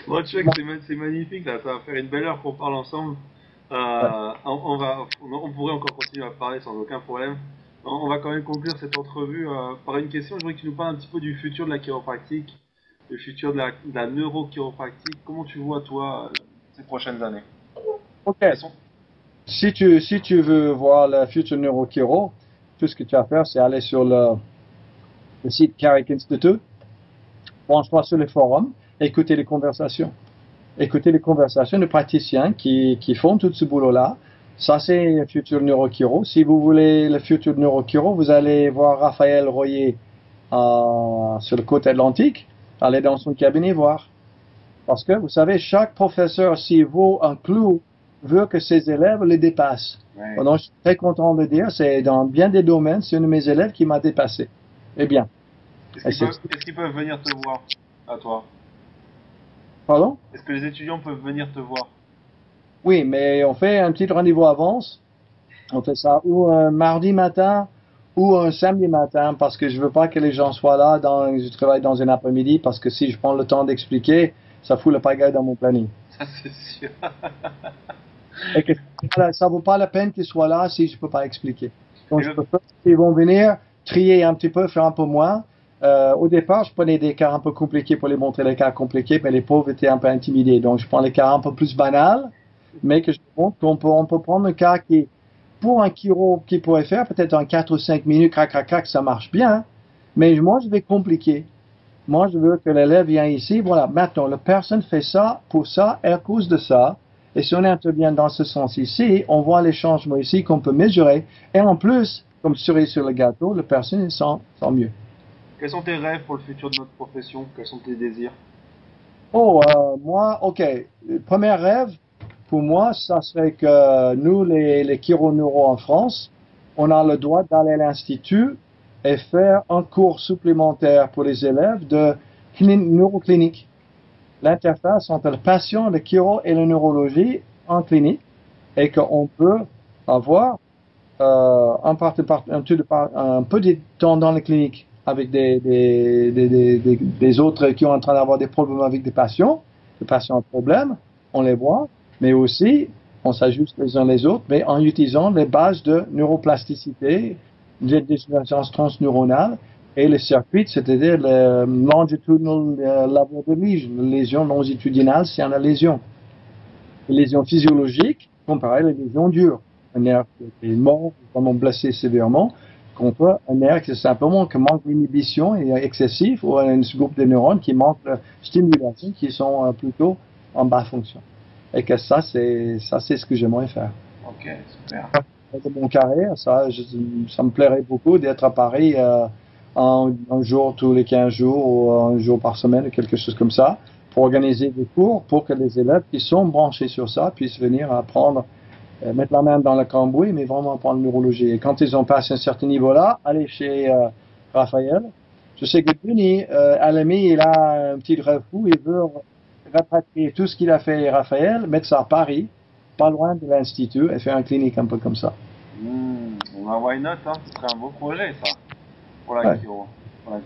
bon, tu c'est magnifique, ça va faire une belle heure qu'on parle ensemble. Euh, on, va, on, pourrait encore continuer à parler sans aucun problème. On, va quand même conclure cette entrevue euh, par une question. Je voudrais que tu nous parles un petit peu du futur de la chiropractique, du futur de la, de neurochiropractique. Comment tu vois, toi, ces prochaines années? Ok si tu, si tu veux voir le futur neurochiro, tout ce que tu as à faire, c'est aller sur le, le site Carrick Institute, branche-toi sur les forums, écouter les conversations. Écouter les conversations de praticiens qui, qui font tout ce boulot-là. Ça, c'est le futur neurochiro. Si vous voulez le futur neurochiro, vous allez voir Raphaël Royer euh, sur le côté atlantique. Allez dans son cabinet voir. Parce que, vous savez, chaque professeur, s'il vaut un clou veut que ses élèves les dépassent. Donc, je suis très content de dire, c'est dans bien des domaines, c'est un de mes élèves qui m'a dépassé. Eh bien. Est-ce qu'ils peuvent, venir te voir à toi? Pardon Est-ce que les étudiants peuvent venir te voir? Oui, mais on fait un petit rendez-vous avance. On fait ça ou un mardi matin ou un samedi matin parce que je veux pas que les gens soient là. Dans, je travaille dans un après-midi parce que si je prends le temps d'expliquer, ça fout le pagaille dans mon planning. Ça, c'est sûr. et que ça vaut pas la peine qu'ils soient là si je peux pas expliquer. Donc, je peux ils vont venir trier un petit peu, faire un peu moins. Euh, au départ, je prenais des cas un peu compliqués pour les montrer les cas compliqués, mais les pauvres étaient un peu intimidés. Donc, je prends les cas un peu plus banals, mais que je montre qu'on peut, on peut prendre un cas qui, pour un chiro qui pourrait faire peut-être en 4 ou 5 minutes, crac, crac, crac, ça marche bien. Mais moi, je vais compliquer. Moi, je veux que l'élève vienne ici. Voilà, maintenant, la personne fait ça pour ça et à cause de ça. Et si on intervient dans ce sens ici, on voit les changements ici qu'on peut mesurer. Et en plus, comme cerise sur le gâteau, la personne sent, sent mieux. Quels sont tes rêves pour le futur de notre profession? Quels sont tes désirs? Oh, euh, moi, ok. Le premier rêve, pour moi, ça serait que nous, les, les chironeuro en France, on a le droit d'aller à l'institut et faire un cours supplémentaire pour les élèves de neuroclinique. L'interface entre le patient, le chiro et la neurologie en clinique et qu'on peut avoir euh, un, de temps dans la clinique avec des, des, des, autres qui sont en train d'avoir des problèmes avec des patients, des patients ont problèmes, on les voit, mais aussi on s'ajuste les uns les autres, mais en utilisant les bases de neuroplasticité, des dégénérescences transneuronales et les circuits, c'est-à-dire le longitudinal euh, level de lésion, lésion longitudinale c'est une lésion. Les lésions physiologiques, comparé les lésions dures. Un nerf qui est mort, vraiment blessé sévèrement, contre un nerf qui est simplement que manque d'inhibition et excessif ou un groupe de neurones qui manque de stimulation qui sont euh, plutôt en bas fonction. Et que ça, c'est ça, c'est ce que j'aimerais faire. Ok, super. De mon carrière, ça, ça me plairait beaucoup d'être à Paris euh, un, un, jour tous les 15 jours ou un jour par semaine, quelque chose comme ça, pour organiser des cours pour que les élèves qui sont branchés sur ça puissent venir apprendre, euh, mettre la main dans le cambouis, mais vraiment apprendre la neurologie. Et quand ils ont passé un certain niveau-là, aller chez euh, Raphaël. Je sais que Denis, euh, Alami, il a un petit rêve fou, il veut rapatrier tout ce qu'il a fait Raphaël, mettre ça à Paris, pas loin de l'Institut, et faire une clinique un peu comme ça. Mmh, on why not, hein? ce serait un beau projet, ça, pour la ouais.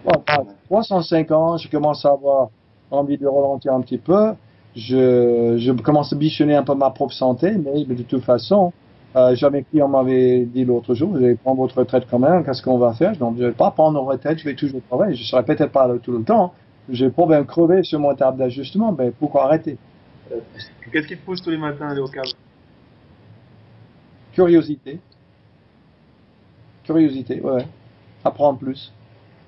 Bon, à 305 ans, je commence à avoir envie de ralentir un petit peu. Je, je commence à bichonner un peu ma propre santé, mais, mais de toute façon, euh, jamais client m'avait dit l'autre jour, vous allez prendre votre retraite quand même, qu'est-ce qu'on va faire? Donc, je ne vais pas prendre une retraite, je vais toujours travailler. Je ne serai peut-être pas là tout le temps. J'ai pas bien crevé sur mon table d'ajustement, ben pourquoi arrêter? Qu'est-ce qui te pousse tous les matins à aller au câble? Curiosité. Curiosité, ouais. Apprendre plus.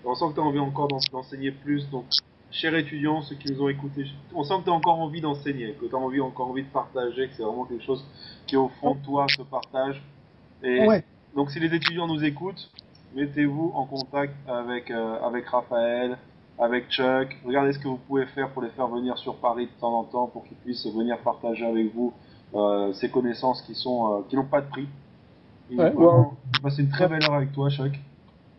On sent que tu as envie encore d'enseigner plus, donc chers étudiants, ceux qui nous ont écoutés, on sent que tu as encore envie d'enseigner, que tu as envie, encore envie de partager, que c'est vraiment quelque chose qui est au fond de toi, ce partage. Et ouais. donc si les étudiants nous écoutent, mettez-vous en contact avec, euh, avec Raphaël, avec Chuck. Regardez ce que vous pouvez faire pour les faire venir sur Paris de temps en temps pour qu'ils puissent venir partager avec vous euh, ces connaissances qui sont euh, qui n'ont pas de prix. Ouais, ouais. passé une très belle heure avec toi, Chuck.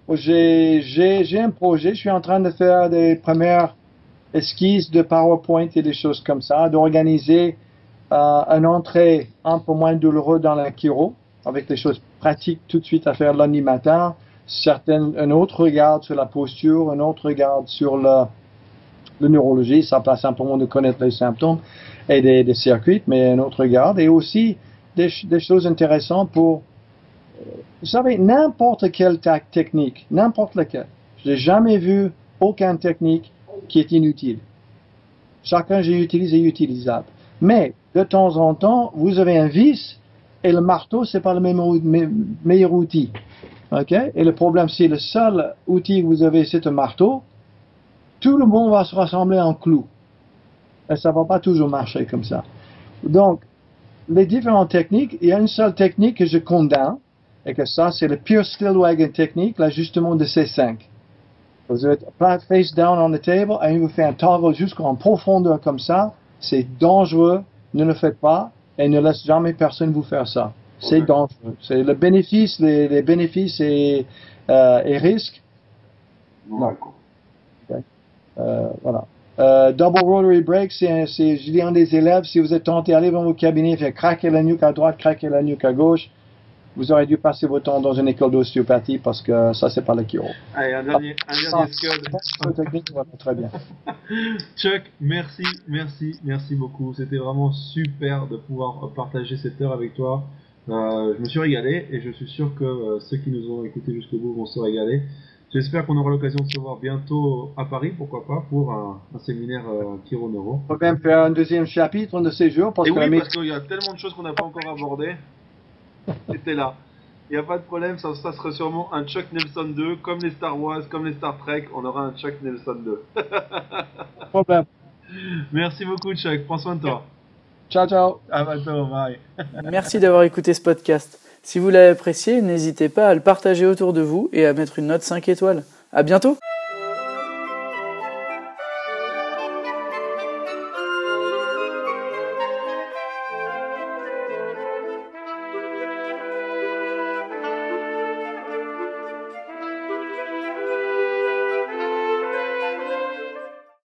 J'ai un projet, je suis en train de faire des premières esquisses de PowerPoint et des choses comme ça, d'organiser euh, une entrée un peu moins douloureuse dans la chiro, avec des choses pratiques tout de suite à faire lundi matin, certaines, un autre regard sur la posture, un autre regard sur le, le neurologie, ça passe simplement de connaître les symptômes et des, circuits, mais un autre regard, et aussi des choses intéressantes pour vous savez, n'importe quelle technique, n'importe laquelle, je n'ai jamais vu aucune technique qui est inutile. Chacun j'ai utilisé est utilisable. Mais de temps en temps, vous avez un vis et le marteau, c'est pas le meilleur outil. ok? Et le problème, si le seul outil que vous avez, c'est un marteau, tout le monde va se rassembler en clou. Et ça va pas toujours marcher comme ça. Donc, les différentes techniques, il y a une seule technique que je condamne, et que ça, c'est le pure Stillwagon technique, l'ajustement de C5. Vous êtes face down on the table et vous faites un toggle jusqu'en profondeur comme ça. C'est dangereux. Ne le faites pas et ne laisse jamais personne vous faire ça. C'est okay. dangereux. C'est le bénéfice, les, les bénéfices et, euh, et risques. Non. Okay. Euh, voilà. Euh, double rotary break, c'est, je dis à un des élèves, si vous êtes tenté, allez dans vos cabinets, faire craquer la nuque à droite, craquer la nuque à gauche vous aurez dû passer votre temps dans une école d'ostéopathie parce que ça, c'est pas le chiro. Allez, un dernier, un dernier scud. très bien. Chuck, merci, merci, merci beaucoup. C'était vraiment super de pouvoir partager cette heure avec toi. Euh, je me suis régalé et je suis sûr que euh, ceux qui nous ont écoutés jusqu'au bout vont se régaler. J'espère qu'on aura l'occasion de se voir bientôt à Paris, pourquoi pas, pour un, un séminaire euh, Chiro Neuro. On peut même faire un deuxième chapitre de ces jours. Parce et que oui, parce qu'il y a tellement de choses qu'on n'a pas encore abordées. C'était là. Il n'y a pas de problème, ça, ça, sera sûrement un Chuck Nelson 2, comme les Star Wars, comme les Star Trek, on aura un Chuck Nelson 2. problème. Merci beaucoup Chuck, prends soin de toi. Ciao, ciao. À bientôt, bye. Merci d'avoir écouté ce podcast. Si vous l'avez apprécié, n'hésitez pas à le partager autour de vous et à mettre une note 5 étoiles. À bientôt